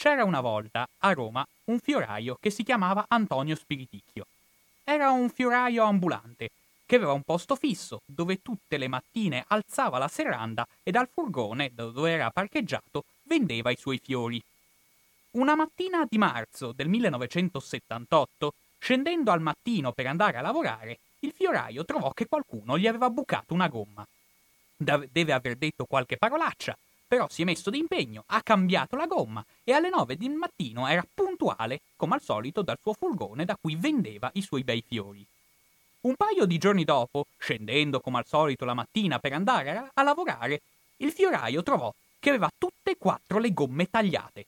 C'era una volta a Roma un fioraio che si chiamava Antonio Spiriticchio. Era un fioraio ambulante che aveva un posto fisso dove tutte le mattine alzava la serranda e dal furgone dove era parcheggiato vendeva i suoi fiori. Una mattina di marzo del 1978, scendendo al mattino per andare a lavorare, il fioraio trovò che qualcuno gli aveva bucato una gomma. Deve aver detto qualche parolaccia, però si è messo d'impegno, ha cambiato la gomma e alle 9 del mattino era puntuale, come al solito, dal suo furgone da cui vendeva i suoi bei fiori. Un paio di giorni dopo, scendendo come al solito la mattina per andare a, lavorare, il fioraio trovò che aveva tutte e quattro le gomme tagliate.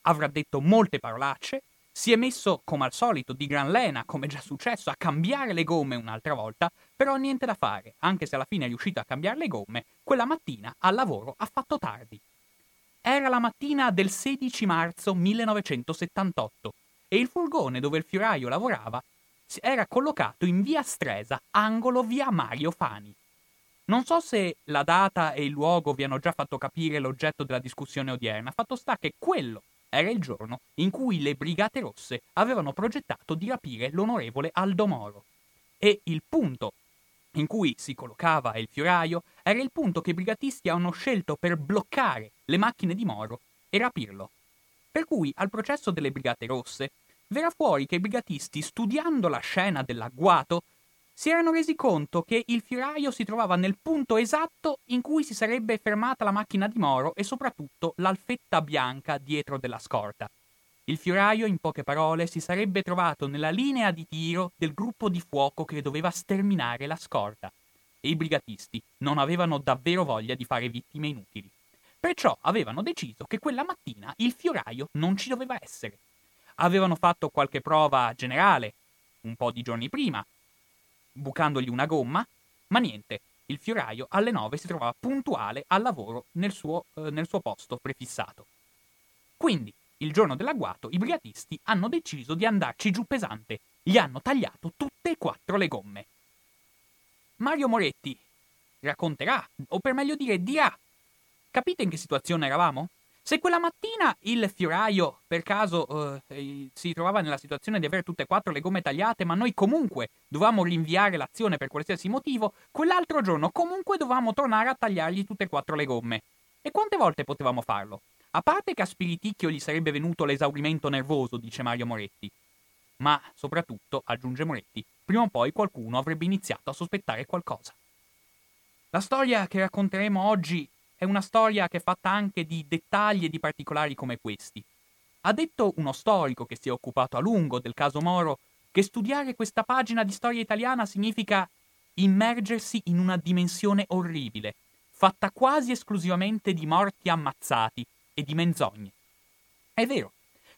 Avrà detto molte parolacce, si è messo, come al solito, di gran lena, come già successo, a cambiare le gomme un'altra volta, però niente da fare, anche se alla fine è riuscito a cambiare le gomme, quella mattina al lavoro ha fatto tardi. Era la mattina del 16 marzo 1978 e il furgone dove il fioraio lavorava era collocato in via Stresa, angolo via Mario Fani. Non so se la data e il luogo vi hanno già fatto capire l'oggetto della discussione odierna, fatto sta che quello era il giorno in cui le Brigate Rosse avevano progettato di rapire l'onorevole Aldo Moro. E il punto in cui si collocava il fioraio era il punto che i brigatisti hanno scelto per bloccare le macchine di Moro e rapirlo. Per cui al processo delle Brigate Rosse verrà fuori che i brigatisti, studiando la scena dell'agguato, si erano resi conto che il fioraio si trovava nel punto esatto in cui si sarebbe fermata la macchina di Moro e soprattutto l'alfetta bianca dietro della scorta. Il fioraio, in poche parole, si sarebbe trovato nella linea di tiro del gruppo di fuoco che doveva sterminare la scorta. E i brigatisti non avevano davvero voglia di fare vittime inutili. Perciò avevano deciso che quella mattina il fioraio non ci doveva essere avevano fatto qualche prova generale un po' di giorni prima, bucandogli una gomma, ma niente, il fioraio alle 9 si trovava puntuale al lavoro nel suo, eh, nel suo posto prefissato. Quindi, il giorno dell'agguato, i brigatisti hanno deciso di andarci giù pesante. Gli hanno tagliato tutte e quattro le gomme. Mario Moretti racconterà, o per meglio dire dirà. Capite in che situazione eravamo? Se quella mattina il fioraio, per caso, eh, si trovava nella situazione di avere tutte e quattro le gomme tagliate, ma noi comunque dovevamo rinviare l'azione per qualsiasi motivo, quell'altro giorno comunque dovevamo tornare a tagliargli tutte e quattro le gomme. E quante volte potevamo farlo? A parte che a Spiriticchio gli sarebbe venuto l'esaurimento nervoso, dice Mario Moretti. Ma, soprattutto, aggiunge Moretti, prima o poi qualcuno avrebbe iniziato a sospettare qualcosa. La storia che racconteremo oggi è una storia che è fatta anche di dettagli e di particolari come questi. Ha detto uno storico che si è occupato a lungo del caso Moro che studiare questa pagina di storia italiana significa immergersi in una dimensione orribile, fatta quasi esclusivamente di morti ammazzati e di menzogne. È vero,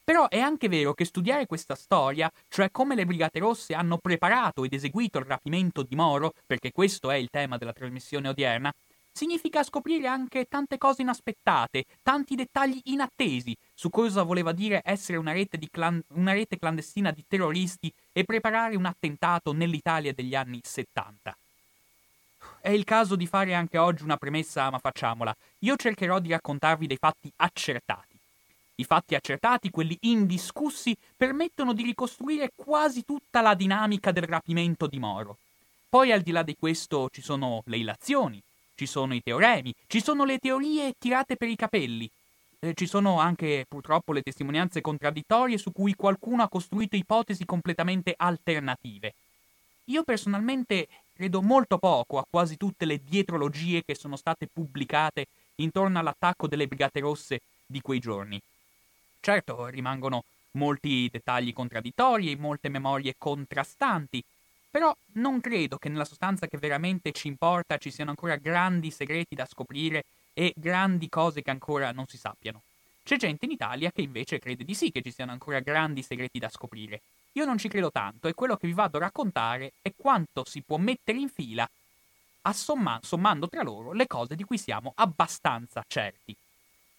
però è anche vero che studiare questa storia, cioè come le Brigate Rosse hanno preparato ed eseguito il rapimento di Moro, perché questo è il tema della trasmissione odierna, significa scoprire anche tante cose inaspettate, tanti dettagli inattesi su cosa voleva dire essere una rete, clan- una rete clandestina di terroristi e preparare un attentato nell'Italia degli anni 70. È il caso di fare anche oggi una premessa, ma facciamola. Io cercherò di raccontarvi dei fatti accertati. I fatti accertati, quelli indiscussi, permettono di ricostruire quasi tutta la dinamica del rapimento di Moro. Poi al di là di questo ci sono le illazioni, ci sono i teoremi, ci sono le teorie tirate per i capelli. Eh, ci sono anche purtroppo le testimonianze contraddittorie su cui qualcuno ha costruito ipotesi completamente alternative. Io personalmente credo molto poco a quasi tutte le dietrologie che sono state pubblicate intorno all'attacco delle Brigate Rosse di quei giorni. Certo, rimangono molti dettagli contraddittori e molte memorie contrastanti, però non credo che nella sostanza che veramente ci importa ci siano ancora grandi segreti da scoprire e grandi cose che ancora non si sappiano. C'è gente in Italia che invece crede di sì che ci siano ancora grandi segreti da scoprire. Io non ci credo tanto e quello che vi vado a raccontare è quanto si può mettere in fila assomma- sommando tra loro le cose di cui siamo abbastanza certi.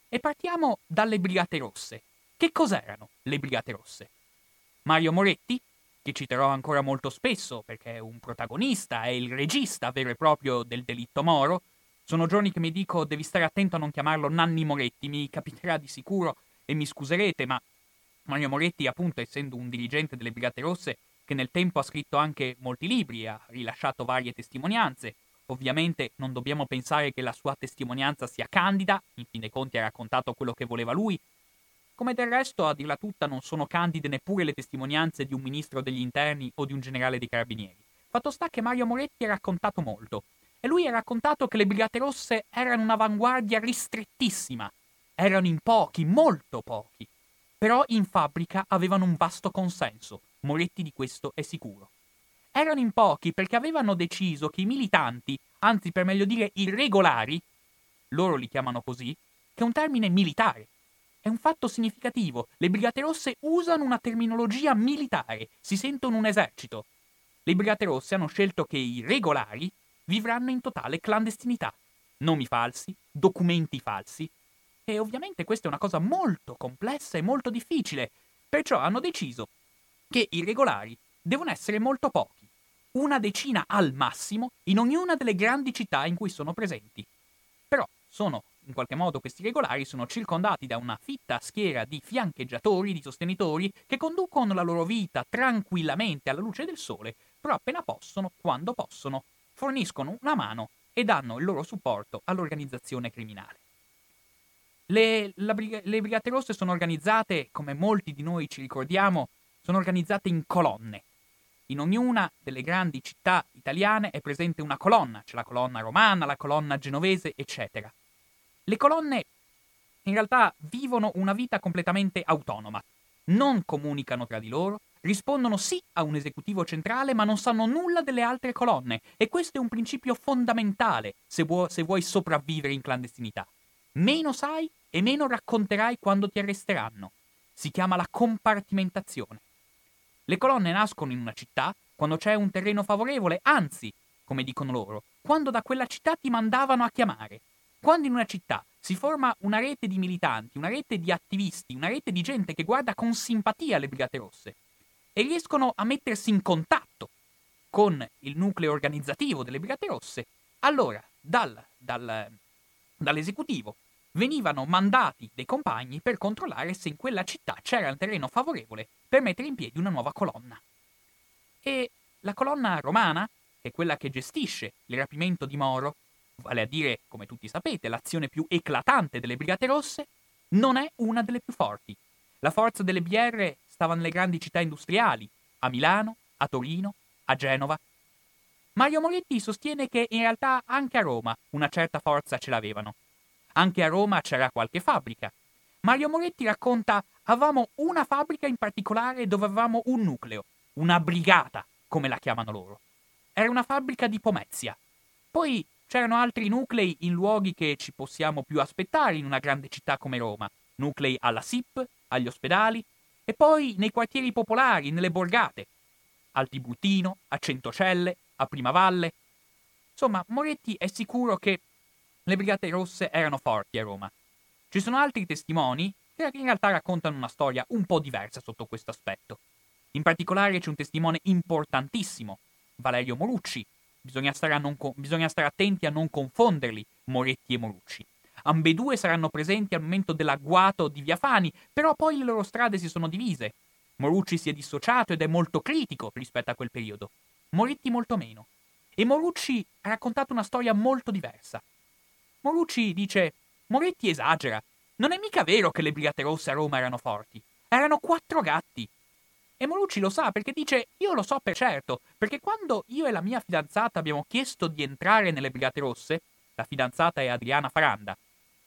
E partiamo dalle Brigate Rosse. Che cos'erano le Brigate Rosse? Mario Moretti, che citerò ancora molto spesso perché è un protagonista, è il regista vero e proprio del delitto Moro. Sono giorni che mi dico devi stare attento a non chiamarlo Nanni Moretti, mi capiterà di sicuro e mi scuserete, ma Mario Moretti, appunto, essendo un dirigente delle Brigate Rosse, che nel tempo ha scritto anche molti libri e ha rilasciato varie testimonianze, ovviamente non dobbiamo pensare che la sua testimonianza sia candida, in fin dei conti ha raccontato quello che voleva lui, come del resto, a dirla tutta, non sono candide neppure le testimonianze di un ministro degli interni o di un generale dei carabinieri. Fatto sta che Mario Moretti ha raccontato molto, e lui ha raccontato che le Brigate Rosse erano un'avanguardia ristrettissima, erano in pochi, molto pochi, però in fabbrica avevano un vasto consenso, Moretti di questo è sicuro. Erano in pochi perché avevano deciso che i militanti, anzi per meglio dire irregolari, loro li chiamano così, che è un termine militare, è un fatto significativo. Le Brigate Rosse usano una terminologia militare, si sentono un esercito. Le Brigate Rosse hanno scelto che i regolari vivranno in totale clandestinità. Nomi falsi, documenti falsi. E ovviamente questa è una cosa molto complessa e molto difficile. Perciò hanno deciso che i regolari devono essere molto pochi, una decina al massimo in ognuna delle grandi città in cui sono presenti. Però sono in qualche modo questi regolari sono circondati da una fitta schiera di fiancheggiatori, di sostenitori, che conducono la loro vita tranquillamente alla luce del sole, però appena possono, quando possono, forniscono una mano e danno il loro supporto all'organizzazione criminale. Le, briga- le Brigate Rosse sono organizzate, come molti di noi ci ricordiamo, sono organizzate in colonne. In ognuna delle grandi città italiane è presente una colonna, c'è la colonna romana, la colonna genovese, eccetera. Le colonne in realtà vivono una vita completamente autonoma, non comunicano tra di loro, rispondono sì a un esecutivo centrale ma non sanno nulla delle altre colonne e questo è un principio fondamentale se, vuoi, se vuoi sopravvivere in clandestinità. Meno sai e meno racconterai quando ti arresteranno. Si chiama la compartimentazione. Le colonne nascono in una città quando c'è un terreno favorevole, anzi, come dicono loro, quando da quella città ti mandavano a chiamare. Quando in una città si forma una rete di militanti, una rete di attivisti, una rete di gente che guarda con simpatia le Brigate Rosse e riescono a mettersi in contatto con il nucleo organizzativo delle Brigate Rosse, allora dal, dal, dall'esecutivo venivano mandati dei compagni per controllare se in quella città c'era il terreno favorevole per mettere in piedi una nuova colonna. E la colonna romana, che è quella che gestisce il rapimento di Moro, vale a dire, come tutti sapete, l'azione più eclatante delle Brigate Rosse, non è una delle più forti. La forza delle BR stava nelle grandi città industriali, a Milano, a Torino, a Genova. Mario Moretti sostiene che in realtà anche a Roma una certa forza ce l'avevano. Anche a Roma c'era qualche fabbrica. Mario Moretti racconta avevamo una fabbrica in particolare dove avevamo un nucleo, una brigata, come la chiamano loro. Era una fabbrica di Pomezia. Poi C'erano altri nuclei in luoghi che ci possiamo più aspettare in una grande città come Roma, nuclei alla SIP, agli ospedali e poi nei quartieri popolari, nelle borgate, al Tiburtino, a Centocelle, a Primavalle. Insomma, Moretti è sicuro che le Brigate Rosse erano forti a Roma. Ci sono altri testimoni che in realtà raccontano una storia un po' diversa sotto questo aspetto. In particolare c'è un testimone importantissimo, Valerio Morucci, Bisogna stare, co- bisogna stare attenti a non confonderli, Moretti e Morucci. Ambedue saranno presenti al momento dell'agguato di Via Fani, però poi le loro strade si sono divise. Morucci si è dissociato ed è molto critico rispetto a quel periodo. Moretti molto meno. E Morucci ha raccontato una storia molto diversa. Morucci dice: Moretti esagera. Non è mica vero che le Brigate Rosse a Roma erano forti. Erano quattro gatti. E Molucci lo sa perché dice: Io lo so per certo, perché quando io e la mia fidanzata abbiamo chiesto di entrare nelle Brigate Rosse, la fidanzata è Adriana Faranda.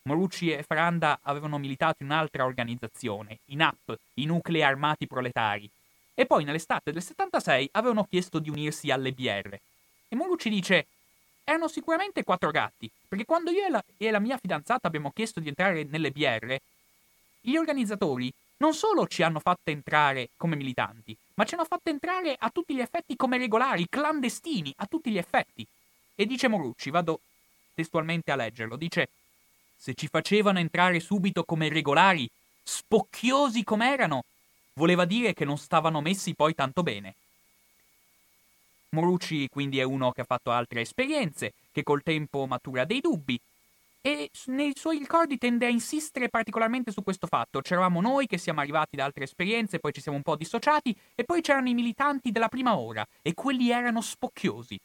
Molucci e Faranda avevano militato in un'altra organizzazione, i NAP, i Nuclei Armati Proletari, e poi nell'estate del 76 avevano chiesto di unirsi alle BR. E Molucci dice: Erano sicuramente quattro gatti, perché quando io e la, e la mia fidanzata abbiamo chiesto di entrare nelle BR, gli organizzatori non solo ci hanno fatto entrare come militanti, ma ci hanno fatto entrare a tutti gli effetti come regolari, clandestini, a tutti gli effetti. E dice Morucci, vado testualmente a leggerlo, dice se ci facevano entrare subito come regolari, spocchiosi com'erano, voleva dire che non stavano messi poi tanto bene. Morucci quindi è uno che ha fatto altre esperienze, che col tempo matura dei dubbi, e nei suoi ricordi tende a insistere particolarmente su questo fatto. C'eravamo noi che siamo arrivati da altre esperienze, poi ci siamo un po' dissociati, e poi c'erano i militanti della prima ora, e quelli erano spocchiosi.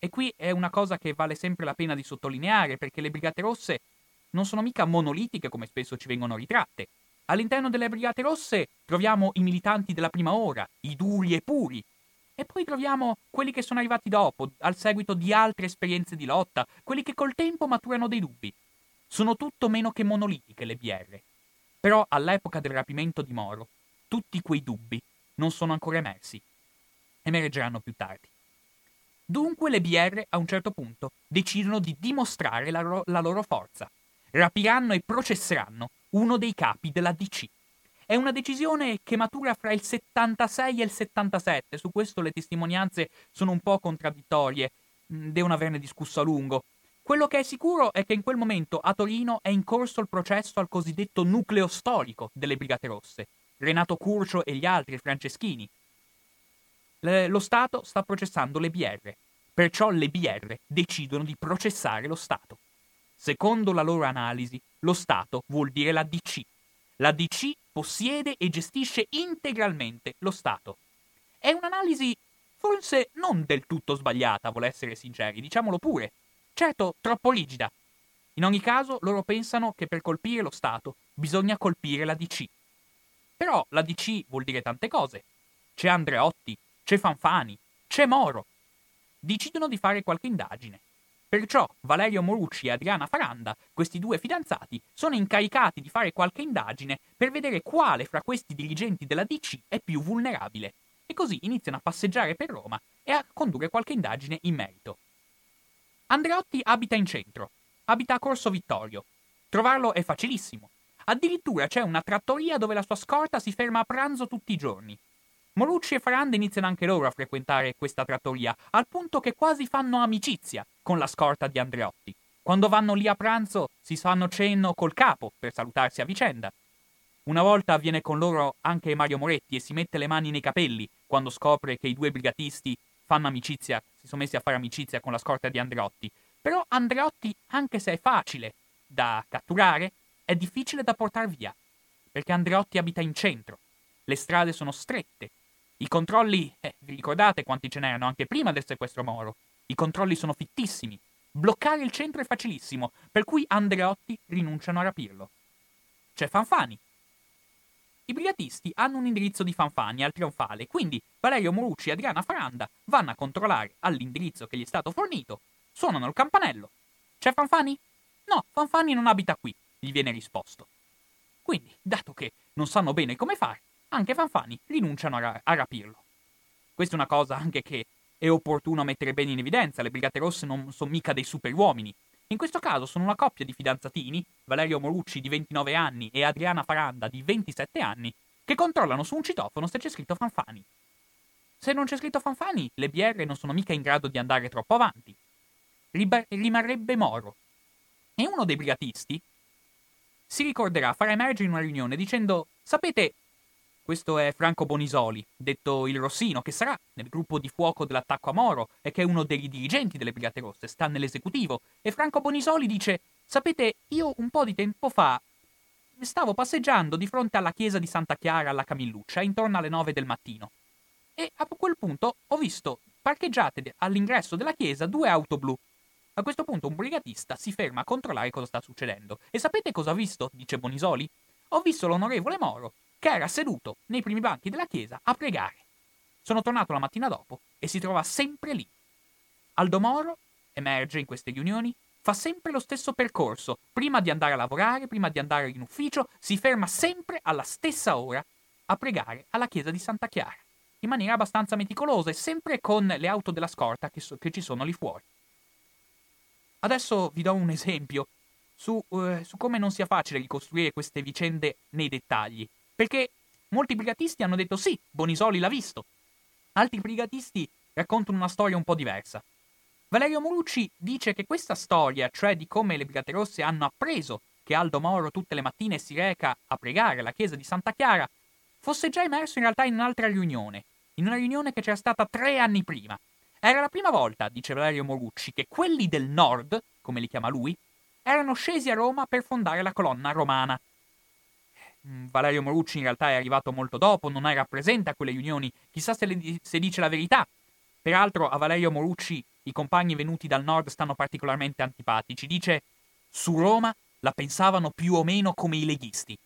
E qui è una cosa che vale sempre la pena di sottolineare, perché le Brigate Rosse non sono mica monolitiche come spesso ci vengono ritratte. All'interno delle Brigate Rosse troviamo i militanti della prima ora, i duri e puri, e poi troviamo quelli che sono arrivati dopo, al seguito di altre esperienze di lotta, quelli che col tempo maturano dei dubbi. Sono tutto meno che monolitiche le BR. Però all'epoca del rapimento di Moro, tutti quei dubbi non sono ancora emersi. Emergeranno più tardi. Dunque le BR a un certo punto decidono di dimostrare la, ro- la loro forza. Rapiranno e processeranno uno dei capi della DC. È una decisione che matura fra il 76 e il 77, su questo le testimonianze sono un po' contraddittorie, mm, devono averne discusso a lungo. Quello che è sicuro è che in quel momento a Torino è in corso il processo al cosiddetto nucleo storico delle Brigate Rosse, Renato Curcio e gli altri franceschini. Le, lo Stato sta processando le BR, perciò le BR decidono di processare lo Stato. Secondo la loro analisi, lo Stato vuol dire la DC, la DC possiede e gestisce integralmente lo Stato. È un'analisi forse non del tutto sbagliata, vuole essere sinceri, diciamolo pure. Certo, troppo rigida. In ogni caso, loro pensano che per colpire lo Stato bisogna colpire la DC. Però la DC vuol dire tante cose. C'è Andreotti, c'è Fanfani, c'è Moro. Decidono di fare qualche indagine. Perciò Valerio Morucci e Adriana Faranda, questi due fidanzati, sono incaricati di fare qualche indagine per vedere quale fra questi dirigenti della DC è più vulnerabile. E così iniziano a passeggiare per Roma e a condurre qualche indagine in merito. Andreotti abita in centro, abita a Corso Vittorio. Trovarlo è facilissimo. Addirittura c'è una trattoria dove la sua scorta si ferma a pranzo tutti i giorni. Morucci e Faranda iniziano anche loro a frequentare questa trattoria, al punto che quasi fanno amicizia con la scorta di Andreotti. Quando vanno lì a pranzo si fanno cenno col capo per salutarsi a vicenda. Una volta viene con loro anche Mario Moretti e si mette le mani nei capelli quando scopre che i due brigatisti fanno amicizia, si sono messi a fare amicizia con la scorta di Andreotti. Però Andreotti, anche se è facile da catturare, è difficile da portare via, perché Andreotti abita in centro. Le strade sono strette, i controlli, eh, vi ricordate quanti ce n'erano anche prima del sequestro Moro? I controlli sono fittissimi. Bloccare il centro è facilissimo, per cui Andreotti rinunciano a rapirlo. C'è Fanfani. I brigatisti hanno un indirizzo di Fanfani al Trionfale, quindi Valerio Morucci e Adriana Faranda vanno a controllare all'indirizzo che gli è stato fornito, suonano il campanello. C'è Fanfani? No, Fanfani non abita qui, gli viene risposto. Quindi, dato che non sanno bene come fare, anche Fanfani rinunciano a, ra- a rapirlo. Questa è una cosa anche che è opportuno mettere bene in evidenza, le Brigate Rosse non sono mica dei superuomini. In questo caso sono una coppia di fidanzatini, Valerio Morucci di 29 anni e Adriana Faranda di 27 anni, che controllano su un citofono se c'è scritto Fanfani. Se non c'è scritto Fanfani, le BR non sono mica in grado di andare troppo avanti. Riba- rimarrebbe Moro. E uno dei brigatisti si ricorderà, farà emergere in una riunione dicendo: Sapete, questo è Franco Bonisoli, detto il Rossino, che sarà nel gruppo di fuoco dell'attacco a Moro e che è uno dei dirigenti delle Brigate Rosse, sta nell'esecutivo. E Franco Bonisoli dice: Sapete, io un po' di tempo fa stavo passeggiando di fronte alla chiesa di Santa Chiara alla Camilluccia intorno alle 9 del mattino. E a quel punto ho visto parcheggiate all'ingresso della chiesa due auto blu. A questo punto un brigatista si ferma a controllare cosa sta succedendo. E sapete cosa ho visto? dice Bonisoli. Ho visto l'onorevole Moro che era seduto nei primi banchi della chiesa a pregare. Sono tornato la mattina dopo e si trova sempre lì. Aldo Moro, emerge in queste riunioni, fa sempre lo stesso percorso. Prima di andare a lavorare, prima di andare in ufficio, si ferma sempre alla stessa ora a pregare alla chiesa di Santa Chiara, in maniera abbastanza meticolosa e sempre con le auto della scorta che, so- che ci sono lì fuori. Adesso vi do un esempio su, uh, su come non sia facile ricostruire queste vicende nei dettagli. Perché molti brigatisti hanno detto sì, Bonisoli l'ha visto. Altri brigatisti raccontano una storia un po' diversa. Valerio Morucci dice che questa storia, cioè di come le Brigate Rosse hanno appreso che Aldo Moro tutte le mattine si reca a pregare alla chiesa di Santa Chiara, fosse già emerso in realtà in un'altra riunione, in una riunione che c'era stata tre anni prima. Era la prima volta, dice Valerio Morucci, che quelli del nord, come li chiama lui, erano scesi a Roma per fondare la colonna romana. Mm, Valerio Morucci in realtà è arrivato molto dopo, non era presente a quelle riunioni, chissà se, le, se dice la verità. Peraltro a Valerio Morucci i compagni venuti dal nord stanno particolarmente antipatici. Dice su Roma la pensavano più o meno come i leghisti.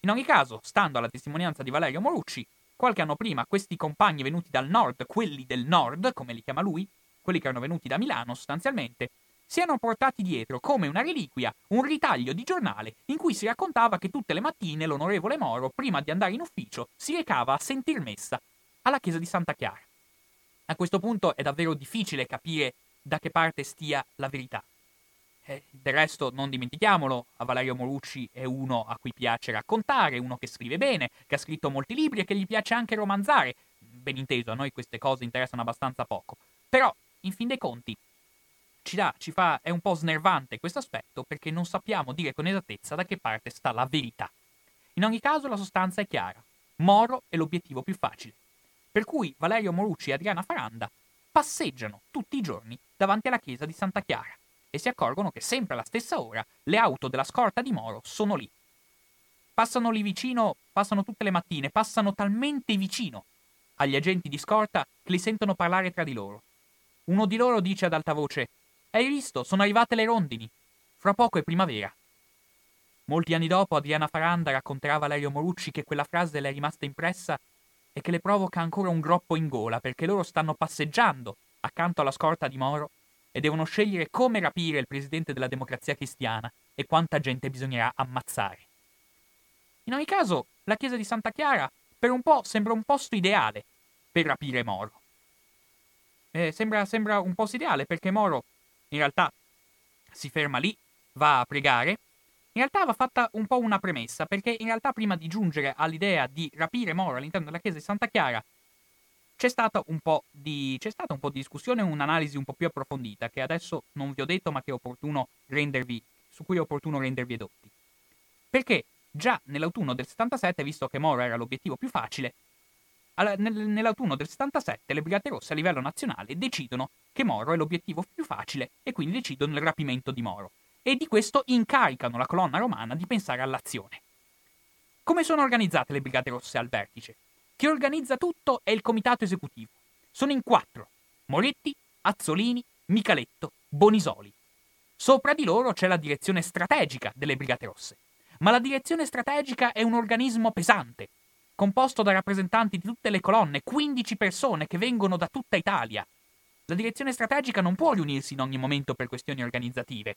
In ogni caso, stando alla testimonianza di Valerio Morucci, qualche anno prima questi compagni venuti dal nord, quelli del nord, come li chiama lui, quelli che erano venuti da Milano sostanzialmente, si erano portati dietro come una reliquia un ritaglio di giornale in cui si raccontava che tutte le mattine l'onorevole Moro, prima di andare in ufficio, si recava a sentir messa alla chiesa di Santa Chiara. A questo punto è davvero difficile capire da che parte stia la verità. Eh, del resto, non dimentichiamolo, a Valerio Morucci è uno a cui piace raccontare, uno che scrive bene, che ha scritto molti libri e che gli piace anche romanzare. Ben inteso, a noi queste cose interessano abbastanza poco. Però, in fin dei conti, ci dà, ci fa, è un po' snervante questo aspetto perché non sappiamo dire con esattezza da che parte sta la verità. In ogni caso la sostanza è chiara. Moro è l'obiettivo più facile. Per cui Valerio Morucci e Adriana Faranda passeggiano tutti i giorni davanti alla chiesa di Santa Chiara e si accorgono che sempre alla stessa ora le auto della scorta di Moro sono lì. Passano lì vicino, passano tutte le mattine, passano talmente vicino agli agenti di scorta che li sentono parlare tra di loro. Uno di loro dice ad alta voce: Hai visto? Sono arrivate le rondini. Fra poco è primavera. Molti anni dopo Adriana Faranda racconterà a Valerio Morucci che quella frase le è rimasta impressa e che le provoca ancora un groppo in gola perché loro stanno passeggiando accanto alla scorta di Moro e devono scegliere come rapire il presidente della democrazia cristiana e quanta gente bisognerà ammazzare. In ogni caso, la chiesa di Santa Chiara per un po' sembra un posto ideale per rapire Moro. Eh, sembra, sembra un posto ideale perché Moro in realtà si ferma lì, va a pregare in realtà va fatta un po' una premessa, perché in realtà prima di giungere all'idea di rapire Moro all'interno della chiesa di Santa Chiara, c'è stata un po' di, stata un po' di discussione un'analisi un po' più approfondita, che adesso non vi ho detto, ma rendervi, su cui è opportuno rendervi edotti. Perché già nell'autunno del 77, visto che Moro era l'obiettivo più facile, nell'autunno del 77 le Brigate Rosse a livello nazionale decidono che Moro è l'obiettivo più facile e quindi decidono il rapimento di Moro e di questo incaricano la colonna romana di pensare all'azione. Come sono organizzate le Brigate Rosse al vertice? Chi organizza tutto è il comitato esecutivo. Sono in quattro: Moretti, Azzolini, Micaletto, Bonisoli. Sopra di loro c'è la direzione strategica delle Brigate Rosse. Ma la direzione strategica è un organismo pesante, composto da rappresentanti di tutte le colonne, 15 persone che vengono da tutta Italia. La direzione strategica non può riunirsi in ogni momento per questioni organizzative.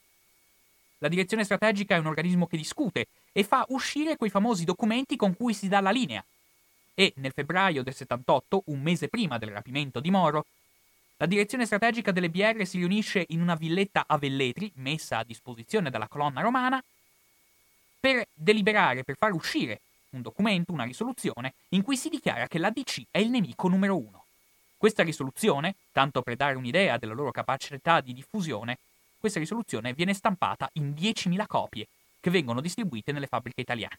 La direzione strategica è un organismo che discute e fa uscire quei famosi documenti con cui si dà la linea. E nel febbraio del 78, un mese prima del rapimento di Moro, la direzione strategica delle BR si riunisce in una villetta a Velletri, messa a disposizione dalla colonna romana, per deliberare, per far uscire un documento, una risoluzione, in cui si dichiara che l'ADC è il nemico numero uno. Questa risoluzione, tanto per dare un'idea della loro capacità di diffusione, questa risoluzione viene stampata in 10.000 copie che vengono distribuite nelle fabbriche italiane.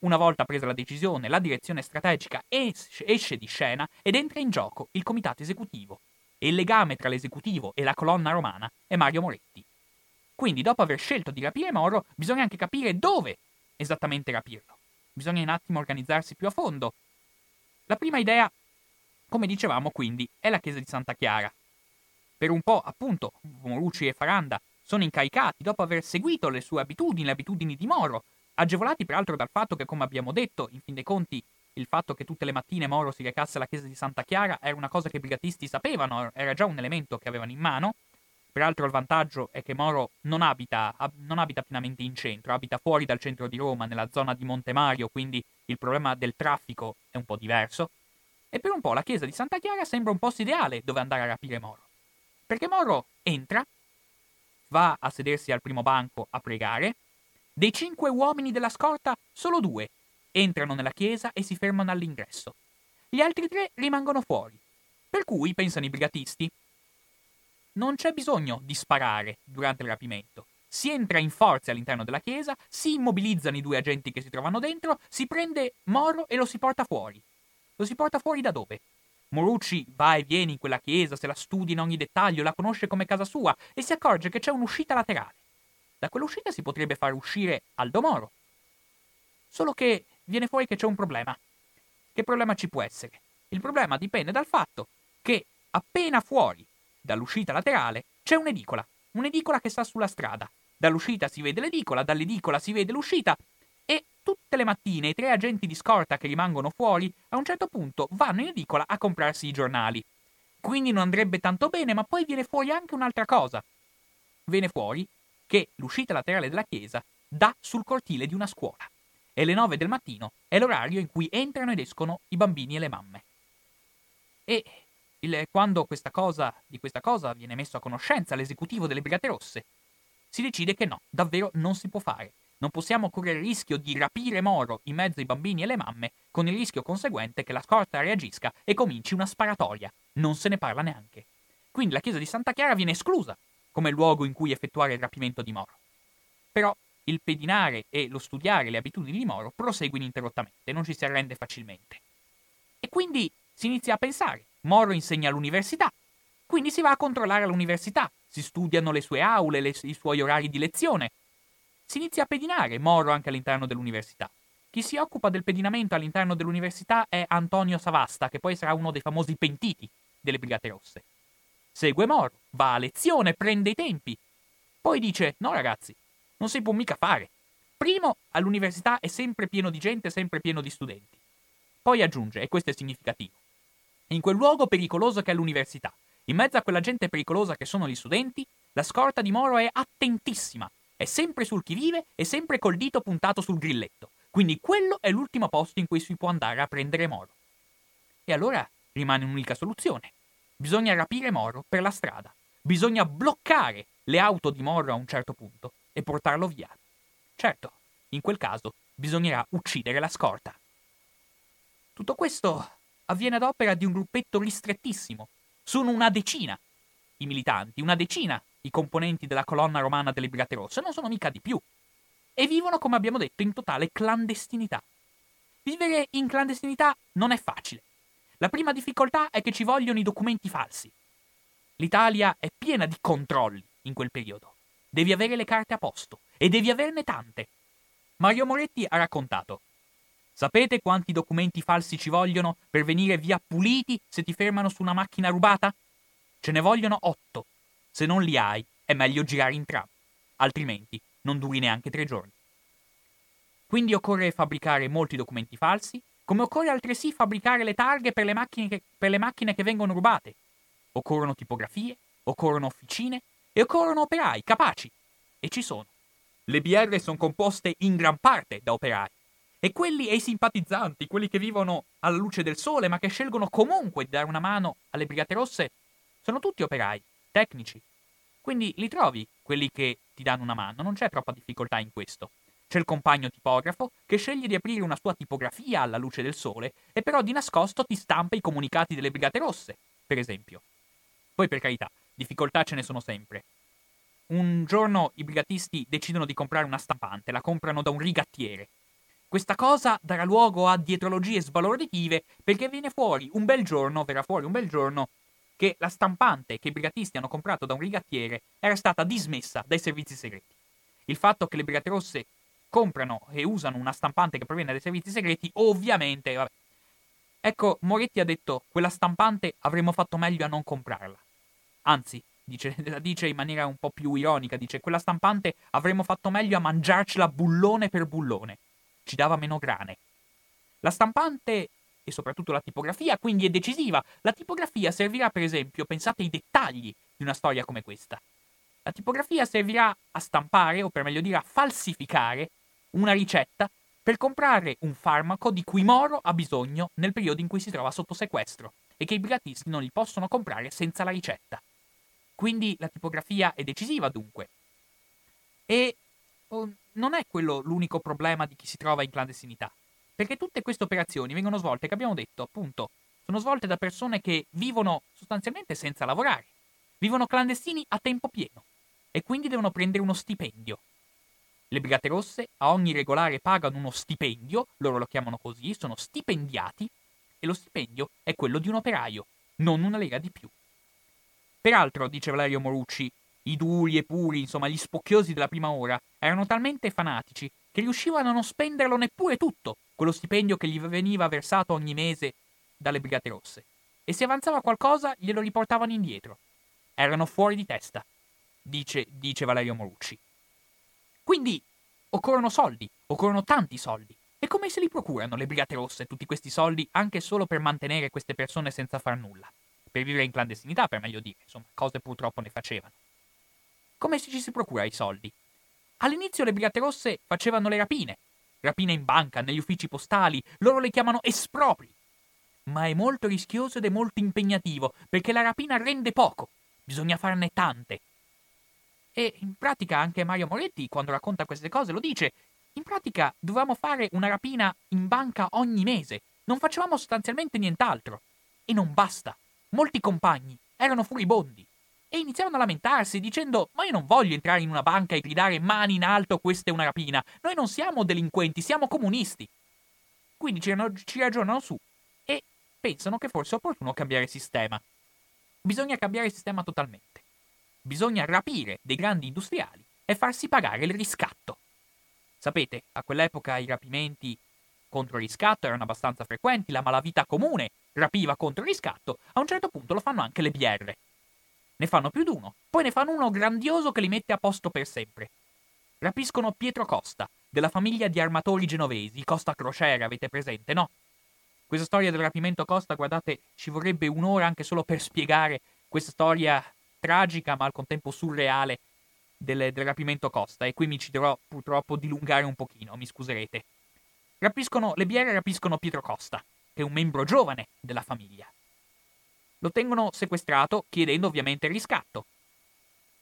Una volta presa la decisione, la direzione strategica esce di scena ed entra in gioco il comitato esecutivo e il legame tra l'esecutivo e la colonna romana è Mario Moretti. Quindi, dopo aver scelto di rapire Moro, bisogna anche capire dove esattamente rapirlo. Bisogna un attimo organizzarsi più a fondo. La prima idea, come dicevamo quindi, è la chiesa di Santa Chiara, per un po', appunto, Morucci e Faranda sono incaricati dopo aver seguito le sue abitudini, le abitudini di Moro, agevolati peraltro dal fatto che, come abbiamo detto, in fin dei conti, il fatto che tutte le mattine Moro si recasse alla chiesa di Santa Chiara era una cosa che i brigatisti sapevano, era già un elemento che avevano in mano. Peraltro il vantaggio è che Moro non abita, non abita pienamente in centro, abita fuori dal centro di Roma, nella zona di Monte Mario, quindi il problema del traffico è un po' diverso. E per un po' la chiesa di Santa Chiara sembra un posto ideale dove andare a rapire Moro. Perché Moro entra, va a sedersi al primo banco a pregare. Dei cinque uomini della scorta, solo due entrano nella chiesa e si fermano all'ingresso. Gli altri tre rimangono fuori. Per cui, pensano i brigatisti, non c'è bisogno di sparare durante il rapimento. Si entra in forza all'interno della chiesa, si immobilizzano i due agenti che si trovano dentro, si prende Moro e lo si porta fuori. Lo si porta fuori da dove? Morucci va e viene in quella chiesa, se la studia in ogni dettaglio, la conosce come casa sua e si accorge che c'è un'uscita laterale. Da quell'uscita si potrebbe far uscire Aldo Moro. Solo che viene fuori che c'è un problema. Che problema ci può essere? Il problema dipende dal fatto che appena fuori dall'uscita laterale c'è un'edicola, un'edicola che sta sulla strada. Dall'uscita si vede l'edicola, dall'edicola si vede l'uscita e tutte le mattine i tre agenti di scorta che rimangono fuori a un certo punto vanno in edicola a comprarsi i giornali. Quindi non andrebbe tanto bene, ma poi viene fuori anche un'altra cosa. Viene fuori che l'uscita laterale della chiesa dà sul cortile di una scuola e le 9 del mattino è l'orario in cui entrano ed escono i bambini e le mamme. E il, quando questa cosa, di questa cosa viene messo a conoscenza l'esecutivo delle Brigate Rosse, si decide che no, davvero non si può fare. Non possiamo correre il rischio di rapire Moro in mezzo ai bambini e le mamme, con il rischio conseguente che la scorta reagisca e cominci una sparatoria. Non se ne parla neanche. Quindi la chiesa di Santa Chiara viene esclusa come luogo in cui effettuare il rapimento di Moro. Però il pedinare e lo studiare le abitudini di Moro prosegue ininterrottamente, non ci si arrende facilmente. E quindi si inizia a pensare, Moro insegna all'università, quindi si va a controllare l'università, si studiano le sue aule, le, i suoi orari di lezione. Si inizia a pedinare Moro anche all'interno dell'università. Chi si occupa del pedinamento all'interno dell'università è Antonio Savasta, che poi sarà uno dei famosi pentiti delle Brigate Rosse. Segue Moro, va a lezione, prende i tempi. Poi dice: No, ragazzi, non si può mica fare. Primo, all'università è sempre pieno di gente, sempre pieno di studenti. Poi aggiunge, e questo è significativo, in quel luogo pericoloso che è l'università, in mezzo a quella gente pericolosa che sono gli studenti, la scorta di Moro è attentissima, è sempre sul chi vive e sempre col dito puntato sul grilletto. Quindi quello è l'ultimo posto in cui si può andare a prendere Moro. E allora rimane un'unica soluzione. Bisogna rapire Moro per la strada. Bisogna bloccare le auto di Moro a un certo punto e portarlo via. Certo, in quel caso bisognerà uccidere la scorta. Tutto questo avviene ad opera di un gruppetto ristrettissimo. Sono una decina i militanti, una decina i componenti della colonna romana delle Brigate Rosse, non sono mica di più. E vivono, come abbiamo detto, in totale clandestinità. Vivere in clandestinità non è facile. La prima difficoltà è che ci vogliono i documenti falsi. L'Italia è piena di controlli in quel periodo. Devi avere le carte a posto e devi averne tante. Mario Moretti ha raccontato. Sapete quanti documenti falsi ci vogliono per venire via puliti se ti fermano su una macchina rubata? Ce ne vogliono otto. Se non li hai, è meglio girare in tram, altrimenti non duri neanche tre giorni. Quindi occorre fabbricare molti documenti falsi, come occorre altresì fabbricare le targhe per le macchine che, le macchine che vengono rubate. Occorrono tipografie, occorrono officine e occorrono operai capaci. E ci sono. Le BR sono composte in gran parte da operai. E quelli e i simpatizzanti, quelli che vivono alla luce del sole, ma che scelgono comunque di dare una mano alle Brigate Rosse, sono tutti operai, tecnici. Quindi li trovi, quelli che ti danno una mano, non c'è troppa difficoltà in questo. C'è il compagno tipografo che sceglie di aprire una sua tipografia alla luce del sole e però di nascosto ti stampa i comunicati delle Brigate Rosse, per esempio. Poi per carità, difficoltà ce ne sono sempre. Un giorno i brigatisti decidono di comprare una stampante, la comprano da un rigattiere. Questa cosa darà luogo a dietrologie sbalorditive perché viene fuori un bel giorno, verrà fuori un bel giorno, che la stampante che i brigatisti hanno comprato da un rigattiere era stata dismessa dai servizi segreti. Il fatto che le Brigate Rosse comprano e usano una stampante che proviene dai servizi segreti, ovviamente, vabbè. Ecco, Moretti ha detto, quella stampante avremmo fatto meglio a non comprarla. Anzi, dice, la dice in maniera un po' più ironica, dice quella stampante avremmo fatto meglio a mangiarcela bullone per bullone. Ci dava meno grane. La stampante e soprattutto la tipografia quindi è decisiva. La tipografia servirà per esempio, pensate ai dettagli di una storia come questa. La tipografia servirà a stampare, o per meglio dire a falsificare, una ricetta per comprare un farmaco di cui Moro ha bisogno nel periodo in cui si trova sotto sequestro e che i brigatisti non li possono comprare senza la ricetta. Quindi la tipografia è decisiva dunque. E oh, non è quello l'unico problema di chi si trova in clandestinità, perché tutte queste operazioni vengono svolte, che abbiamo detto, appunto, sono svolte da persone che vivono sostanzialmente senza lavorare, vivono clandestini a tempo pieno e quindi devono prendere uno stipendio. Le Brigate Rosse a ogni regolare pagano uno stipendio, loro lo chiamano così, sono stipendiati, e lo stipendio è quello di un operaio, non una lega di più. Peraltro, dice Valerio Morucci, I duri e puri, insomma, gli spocchiosi della prima ora, erano talmente fanatici che riuscivano a non spenderlo neppure tutto, quello stipendio che gli veniva versato ogni mese dalle Brigate Rosse. E se avanzava qualcosa, glielo riportavano indietro. Erano fuori di testa, dice, dice Valerio Morucci. Quindi occorrono soldi, occorrono tanti soldi. E come se li procurano le Brigate Rosse tutti questi soldi anche solo per mantenere queste persone senza far nulla? Per vivere in clandestinità, per meglio dire, insomma, cose purtroppo ne facevano. Come ci si procura i soldi? All'inizio le Brigate Rosse facevano le rapine. Rapine in banca, negli uffici postali, loro le chiamano espropri. Ma è molto rischioso ed è molto impegnativo, perché la rapina rende poco. Bisogna farne tante. E in pratica anche Mario Moretti, quando racconta queste cose, lo dice. In pratica dovevamo fare una rapina in banca ogni mese. Non facevamo sostanzialmente nient'altro. E non basta. Molti compagni erano furibondi e iniziarono a lamentarsi dicendo ma io non voglio entrare in una banca e gridare mani in alto questa è una rapina, noi non siamo delinquenti, siamo comunisti. Quindi ci, ragionano su e pensano che forse è opportuno cambiare sistema. Bisogna cambiare sistema totalmente. Bisogna rapire dei grandi industriali e farsi pagare il riscatto. Sapete, a quell'epoca i rapimenti contro il riscatto erano abbastanza frequenti, la malavita comune rapiva contro il riscatto, a un certo punto lo fanno anche le BR. Ne fanno più di uno. Poi ne fanno uno grandioso che li mette a posto per sempre. Rapiscono Pietro Costa, della famiglia di armatori genovesi, Costa Crociere, avete presente, no? Questa storia del rapimento Costa, guardate, ci vorrebbe un'ora anche solo per spiegare questa storia tragica ma al contempo surreale del, del rapimento Costa e qui mi ci dovrò purtroppo dilungare un pochino, mi scuserete. Rapiscono, le biere rapiscono Pietro Costa, che è un membro giovane della famiglia. Lo tengono sequestrato chiedendo ovviamente il riscatto.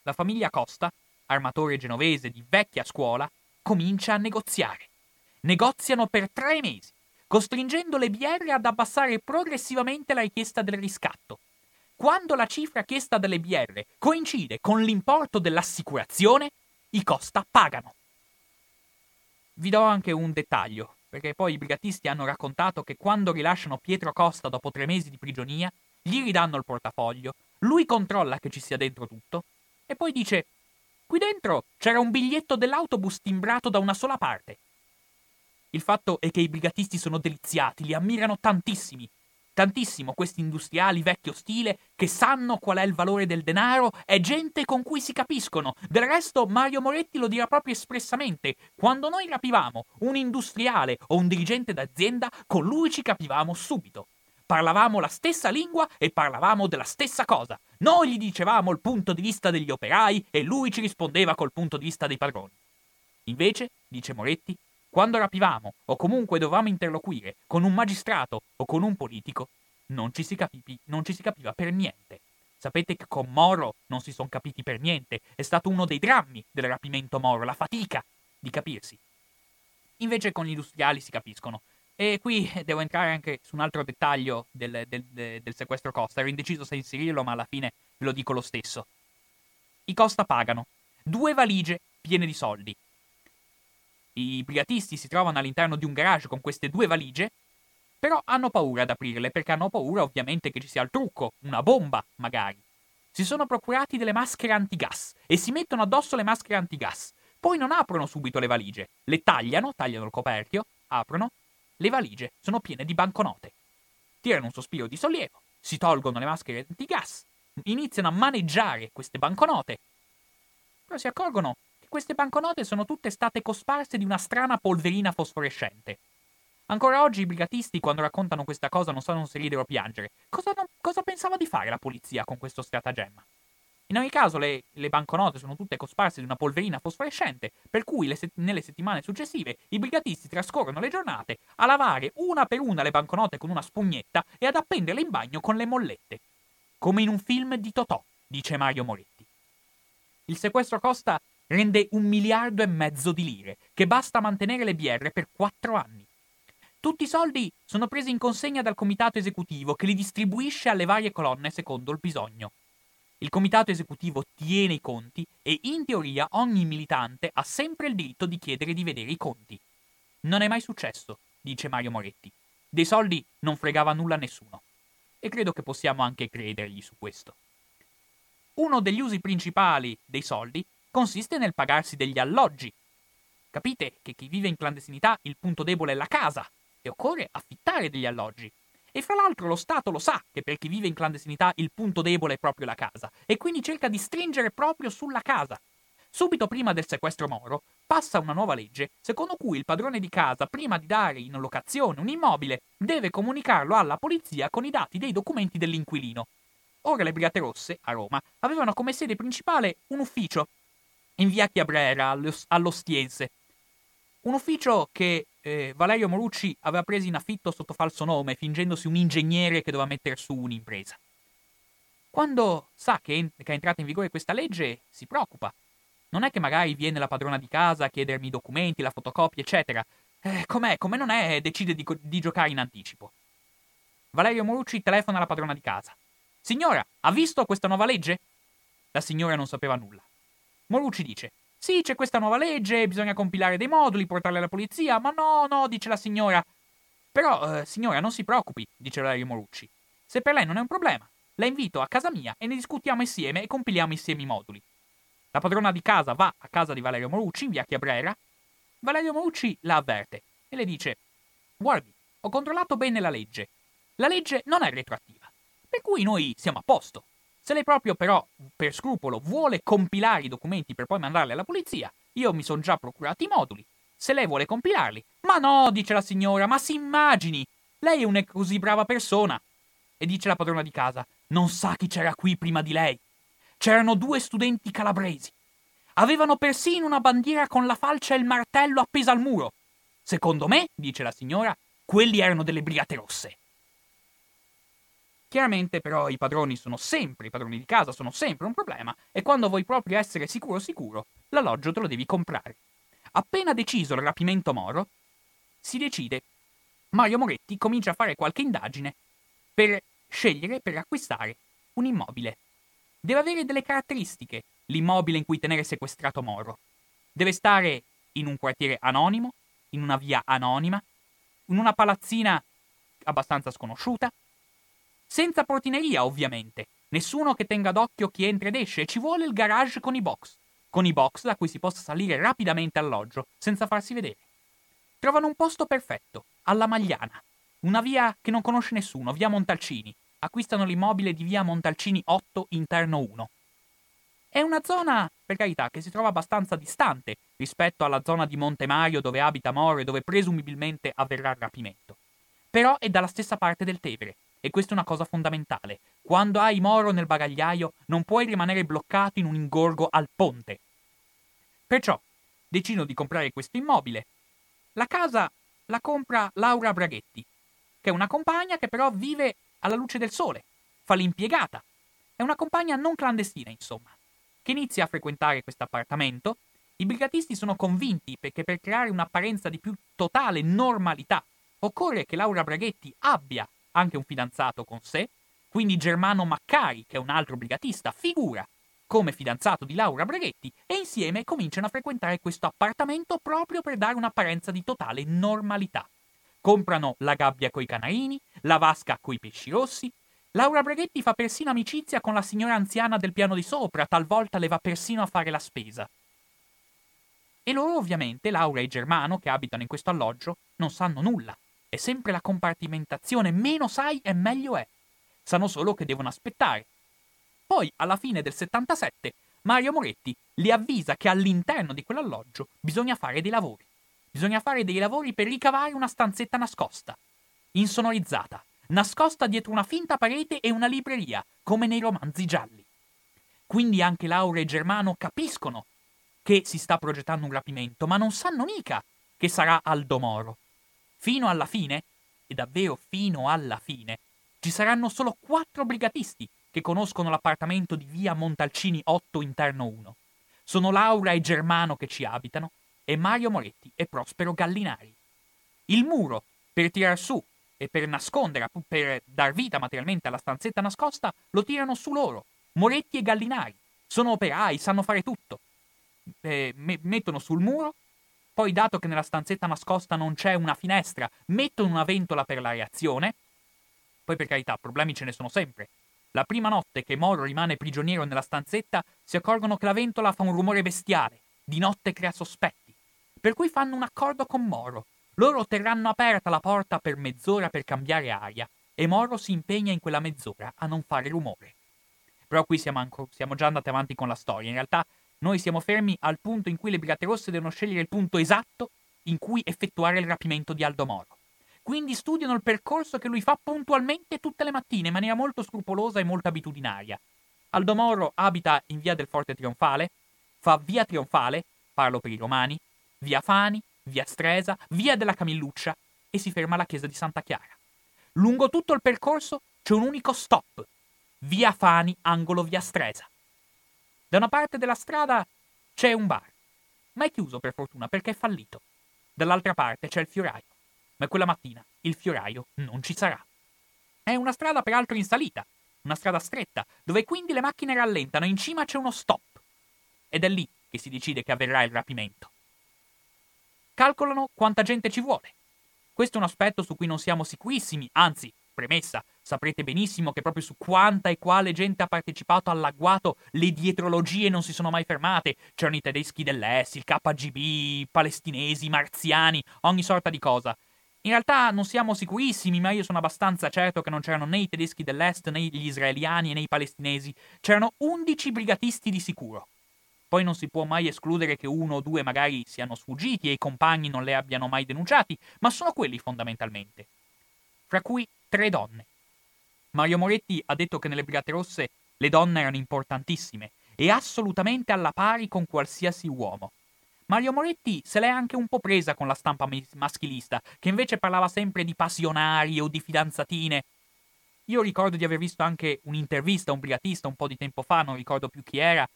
La famiglia Costa, armatore genovese di vecchia scuola, comincia a negoziare. Negoziano per tre mesi, costringendo le BR ad abbassare progressivamente la richiesta del riscatto. Quando la cifra chiesta dalle BR coincide con l'importo dell'assicurazione, i Costa pagano. Vi do anche un dettaglio, perché poi i brigatisti hanno raccontato che quando rilasciano Pietro Costa dopo tre mesi di prigionia, gli ridanno il portafoglio, lui controlla che ci sia dentro tutto e poi dice Qui dentro c'era un biglietto dell'autobus timbrato da una sola parte. Il fatto è che i brigatisti sono deliziati, li ammirano tantissimi. Tantissimo questi industriali vecchio stile che sanno qual è il valore del denaro è gente con cui si capiscono. Del resto Mario Moretti lo dirà proprio espressamente. Quando noi rapivamo un industriale o un dirigente d'azienda, con lui ci capivamo subito. Parlavamo la stessa lingua e parlavamo della stessa cosa. Noi gli dicevamo il punto di vista degli operai e lui ci rispondeva col punto di vista dei padroni. Invece, dice Moretti, quando rapivamo o comunque dovevamo interloquire con un magistrato o con un politico, non ci si, capivi, non ci si capiva per niente. Sapete che con Moro non si sono capiti per niente. È stato uno dei drammi del rapimento Moro, la fatica di capirsi. Invece con gli industriali si capiscono. E qui devo entrare anche su un altro dettaglio del, del, del, sequestro Costa. Ero indeciso se inserirlo, ma alla fine ve lo dico lo stesso. I Costa pagano due valigie piene di soldi. I brigatisti si trovano all'interno di un garage con queste due valigie, però hanno paura ad aprirle perché hanno paura ovviamente che ci sia il trucco, una bomba magari. Si sono procurati delle maschere antigas e si mettono addosso le maschere antigas. Poi non aprono subito le valigie, le tagliano, tagliano il coperchio, aprono le valigie sono piene di banconote. Tirano un sospiro di sollievo, si tolgono le maschere antigas, iniziano a maneggiare queste banconote. Però si accorgono che queste banconote sono tutte state cosparse di una strana polverina fosforescente. Ancora oggi i brigatisti, quando raccontano questa cosa, non sanno se ridere o piangere. Cosa, non, cosa pensava di fare la polizia con questo stratagemma? In ogni caso le, le, banconote sono tutte cosparse di una polverina fosforescente, per cui set- nelle settimane successive i brigatisti trascorrono le giornate a lavare una per una le banconote con una spugnetta e ad appenderle in bagno con le mollette. Come in un film di Totò, dice Mario Moretti. Il sequestro costa rende un miliardo e mezzo di lire, che basta mantenere le BR per quattro anni. Tutti i soldi sono presi in consegna dal comitato esecutivo che li distribuisce alle varie colonne secondo il bisogno. Il comitato esecutivo tiene i conti e in teoria ogni militante ha sempre il diritto di chiedere di vedere i conti. Non è mai successo, dice Mario Moretti. Dei soldi non fregava nulla a nessuno. E credo che possiamo anche credergli su questo. uno degli usi principali dei soldi consiste nel pagarsi degli alloggi. Capite che chi vive in clandestinità il punto debole è la casa e occorre affittare degli alloggi. E fra l'altro lo Stato lo sa che per chi vive in clandestinità il punto debole è proprio la casa e quindi cerca di stringere proprio sulla casa. Subito prima del sequestro Moro passa una nuova legge secondo cui il padrone di casa, prima di dare in locazione un immobile, deve comunicarlo alla polizia con i dati dei documenti dell'inquilino. Ora le Brigate Rosse, a Roma, avevano come sede principale un ufficio in via Chiabrera, all'Ostiense. Un ufficio che eh, Valerio Morucci aveva preso in affitto sotto falso nome, fingendosi un ingegnere che doveva mettere su un'impresa. Quando sa che, è entrata in vigore questa legge, si preoccupa. Non è che magari viene la padrona di casa a chiedermi i documenti, la fotocopia, eccetera. Eh, com'è, come non è, decide di, di giocare in anticipo. Valerio Morucci telefona alla padrona di casa. Signora, ha visto questa nuova legge? La signora non sapeva nulla. Morucci dice: sì, c'è questa nuova legge, bisogna compilare dei moduli, portarli alla polizia, ma no, no, dice la signora. Però, eh, signora, non si preoccupi, dice Valerio Morucci. Se per lei non è un problema, la invito a casa mia e ne discutiamo insieme e compiliamo insieme i moduli. La padrona di casa va a casa di Valerio Morucci in via Chiabrera. Valerio Morucci la avverte e le dice: Guardi, ho controllato bene la legge. La legge non è retroattiva, per cui noi siamo a posto. Se lei proprio però, per scrupolo, vuole compilare i documenti per poi mandarli alla polizia, io mi sono già procurati i moduli. Se lei vuole compilarli. Ma no, dice la signora, ma si immagini! Lei è una così brava persona. E dice la padrona di casa, non sa chi c'era qui prima di lei. C'erano due studenti calabresi. Avevano persino una bandiera con la falce e il martello appesa al muro. Secondo me, dice la signora, quelli erano delle brigate rosse. Chiaramente però i padroni sono sempre, i padroni di casa sono sempre un problema e quando vuoi proprio essere sicuro sicuro, l'alloggio te lo devi comprare. Appena deciso il rapimento Moro, si decide. Mario Moretti comincia a fare qualche indagine per scegliere, per acquistare un immobile. Deve avere delle caratteristiche l'immobile in cui tenere sequestrato Moro. Deve stare in un quartiere anonimo, in una via anonima, in una palazzina abbastanza sconosciuta, senza portineria, ovviamente. Nessuno che tenga d'occhio chi entra ed esce, ci vuole il garage con i box. Con i box da cui si possa salire rapidamente alloggio, senza farsi vedere. Trovano un posto perfetto, alla Magliana. Una via che non conosce nessuno, via Montalcini. Acquistano l'immobile di via Montalcini 8, interno 1. È una zona, per carità, che si trova abbastanza distante rispetto alla zona di Monte Mario dove abita Moro e dove presumibilmente avverrà il rapimento. Però è dalla stessa parte del Tevere, e questa è una cosa fondamentale. Quando hai Moro nel bagagliaio non puoi rimanere bloccato in un ingorgo al ponte. Perciò decido di comprare questo immobile. La casa la compra Laura Braghetti, che è una compagna che però vive alla luce del sole, fa l'impiegata. È una compagna non clandestina, insomma, che inizia a frequentare questo appartamento. I brigatisti sono convinti perché per creare un'apparenza di più totale normalità occorre che Laura Braghetti abbia anche un fidanzato con sé, quindi Germano Maccari, che è un altro brigatista, figura come fidanzato di Laura Breghetti e insieme cominciano a frequentare questo appartamento proprio per dare un'apparenza di totale normalità. Comprano la gabbia coi canarini, la vasca coi pesci rossi. Laura Breghetti fa persino amicizia con la signora anziana del piano di sopra, talvolta le va persino a fare la spesa. E loro ovviamente, Laura e Germano, che abitano in questo alloggio, non sanno nulla. È sempre la compartimentazione, meno sai e meglio è. Sanno solo che devono aspettare. Poi, alla fine del 77, Mario Moretti li avvisa che all'interno di quell'alloggio bisogna fare dei lavori. Bisogna fare dei lavori per ricavare una stanzetta nascosta, insonorizzata, nascosta dietro una finta parete e una libreria, come nei romanzi gialli. Quindi anche Laura e Germano capiscono che si sta progettando un rapimento, ma non sanno mica che sarà Aldo Moro. Fino alla fine, e davvero fino alla fine, ci saranno solo quattro brigatisti che conoscono l'appartamento di via Montalcini 8 interno 1. Sono Laura e Germano che ci abitano e Mario Moretti e Prospero Gallinari. Il muro, per tirar su e per nascondere, per dar vita materialmente alla stanzetta nascosta, lo tirano su loro, Moretti e Gallinari. Sono operai, sanno fare tutto. Eh, me- mettono sul muro poi, dato che nella stanzetta nascosta non c'è una finestra, mettono una ventola per la reazione. Poi, per carità, problemi ce ne sono sempre. La prima notte che Moro rimane prigioniero nella stanzetta, si accorgono che la ventola fa un rumore bestiale. Di notte crea sospetti. Per cui fanno un accordo con Moro. Loro terranno aperta la porta per mezz'ora per cambiare aria e Moro si impegna in quella mezz'ora a non fare rumore. Però qui siamo, anco, siamo già andati avanti con la storia. In realtà noi siamo fermi al punto in cui le Brigate Rosse devono scegliere il punto esatto in cui effettuare il rapimento di Aldo Moro. Quindi studiano il percorso che lui fa puntualmente tutte le mattine in maniera molto scrupolosa e molto abitudinaria. Aldo Moro abita in via del Forte Trionfale, fa via Trionfale, parlo per i romani, via Fani, via Stresa, via della Camilluccia e si ferma alla chiesa di Santa Chiara. Lungo tutto il percorso c'è un unico stop, via Fani, angolo via Stresa. Da una parte della strada c'è un bar, ma è chiuso per fortuna perché è fallito. Dall'altra parte c'è il fioraio ma quella mattina il fioraio non ci sarà. È una strada peraltro in salita, una strada stretta, dove quindi le macchine rallentano in cima c'è uno stop. Ed è lì che si decide che avverrà il rapimento. Calcolano quanta gente ci vuole. Questo è un aspetto su cui non siamo sicurissimi, anzi, premessa, saprete benissimo che proprio su quanta e quale gente ha partecipato all'agguato le dietrologie non si sono mai fermate. C'erano i tedeschi dell'Est, il KGB, i palestinesi, i marziani, ogni sorta di cosa. In realtà non siamo sicurissimi, ma io sono abbastanza certo che non c'erano né i tedeschi dell'est, né gli israeliani, né i palestinesi. C'erano 11 brigatisti di sicuro. Poi non si può mai escludere che uno o due magari siano sfuggiti e i compagni non le abbiano mai denunciati, ma sono quelli fondamentalmente. Fra cui tre donne. Mario Moretti ha detto che nelle Brigate Rosse le donne erano importantissime e assolutamente alla pari con qualsiasi uomo. Mario Moretti se l'è anche un po' presa con la stampa maschilista, che invece parlava sempre di passionari o di fidanzatine. Io ricordo di aver visto anche un'intervista a un brigatista un po' di tempo fa, non ricordo più chi era,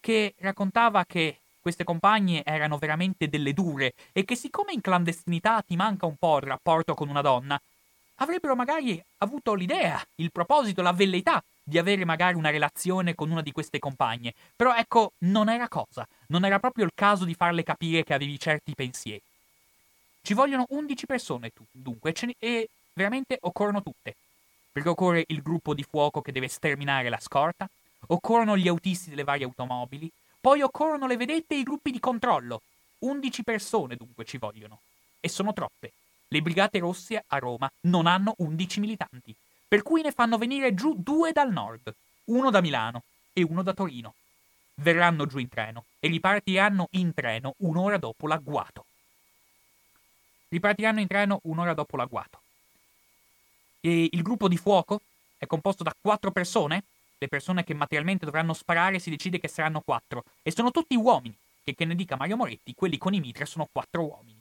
che raccontava che queste compagne erano veramente delle dure e che siccome in clandestinità ti manca un po' il rapporto con una donna, avrebbero magari avuto l'idea, il proposito, la velleità di avere magari una relazione con una di queste compagne, però ecco, non era cosa, non era proprio il caso di farle capire che avevi certi pensieri. Ci vogliono 11 persone, tu, dunque, e veramente occorrono tutte. Perché occorre il gruppo di fuoco che deve sterminare la scorta, occorrono gli autisti delle varie automobili, poi occorrono le vedette e i gruppi di controllo. 11 persone dunque ci vogliono. E sono troppe. Le Brigate Rosse a Roma non hanno 11 militanti per cui ne fanno venire giù due dal nord, uno da Milano e uno da Torino. Verranno giù in treno e ripartiranno in treno un'ora dopo l'agguato. Ripartiranno in treno un'ora dopo l'agguato. E il gruppo di fuoco è composto da quattro persone. Le persone che materialmente dovranno sparare si decide che saranno quattro. E sono tutti uomini. Che, che ne dica Mario Moretti, quelli con i mitra sono quattro uomini.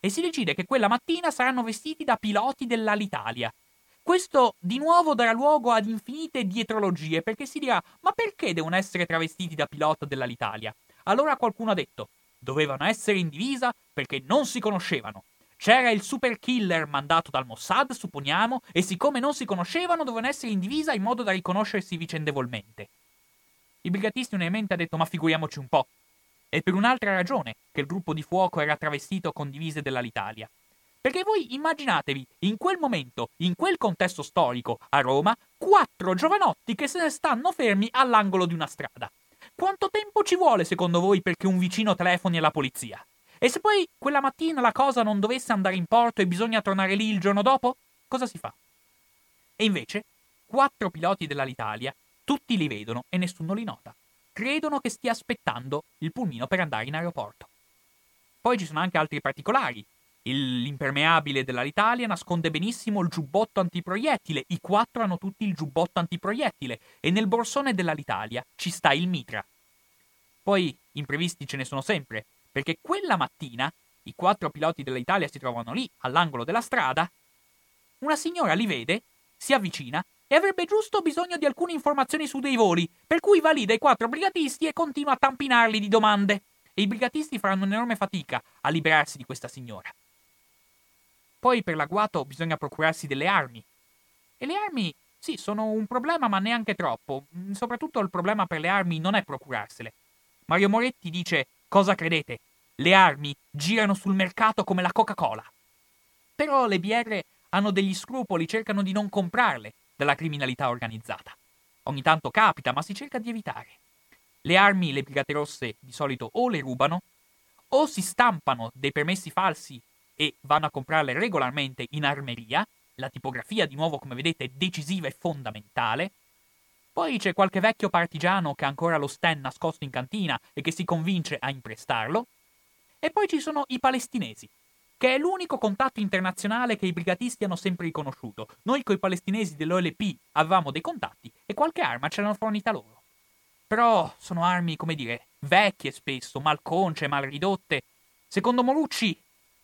E si decide che quella mattina saranno vestiti da piloti dell'Alitalia, questo di nuovo darà luogo ad infinite dietrologie, perché si dirà: ma perché devono essere travestiti da pilota dell'Alitalia? Allora qualcuno ha detto: dovevano essere in divisa perché non si conoscevano. C'era il super killer mandato dal Mossad, supponiamo, e siccome non si conoscevano, dovevano essere in divisa in modo da riconoscersi vicendevolmente. Il brigatisti unanimemente ha detto: ma figuriamoci un po'. E per un'altra ragione che il gruppo di fuoco era travestito con divise dell'Alitalia. Perché voi immaginatevi, in quel momento, in quel contesto storico, a Roma, quattro giovanotti che se ne stanno fermi all'angolo di una strada. Quanto tempo ci vuole, secondo voi, perché un vicino telefoni alla polizia? E se poi quella mattina la cosa non dovesse andare in porto e bisogna tornare lì il giorno dopo, cosa si fa? E invece, quattro piloti dell'Alitalia, tutti li vedono e nessuno li nota. Credono che stia aspettando il pulmino per andare in aeroporto. Poi ci sono anche altri particolari. L'impermeabile dell'Alitalia nasconde benissimo il giubbotto antiproiettile, i quattro hanno tutti il giubbotto antiproiettile e nel borsone dell'Alitalia ci sta il mitra. Poi imprevisti ce ne sono sempre, perché quella mattina i quattro piloti dell'Italia si trovano lì, all'angolo della strada, una signora li vede, si avvicina e avrebbe giusto bisogno di alcune informazioni su dei voli, per cui va lì dai quattro brigatisti e continua a tampinarli di domande. E i brigatisti faranno un'enorme fatica a liberarsi di questa signora. Poi per l'agguato bisogna procurarsi delle armi. E le armi, sì, sono un problema, ma neanche troppo. Mm, soprattutto il problema per le armi non è procurarsele. Mario Moretti dice: Cosa credete? Le armi girano sul mercato come la Coca-Cola. Però le BR hanno degli scrupoli, cercano di non comprarle dalla criminalità organizzata. Ogni tanto capita, ma si cerca di evitare. Le armi le Brigate Rosse di solito o le rubano, o si stampano dei permessi falsi e vanno a comprarle regolarmente in armeria. La tipografia, di nuovo, come vedete, è decisiva e fondamentale. Poi c'è qualche vecchio partigiano che ha ancora lo sten nascosto in cantina e che si convince a imprestarlo. E poi ci sono i palestinesi, che è l'unico contatto internazionale che i brigatisti hanno sempre riconosciuto. Noi coi palestinesi dell'OLP avevamo dei contatti e qualche arma ce l'hanno fornita loro. Però sono armi, come dire, vecchie spesso, malconce, mal ridotte. Secondo Morucci,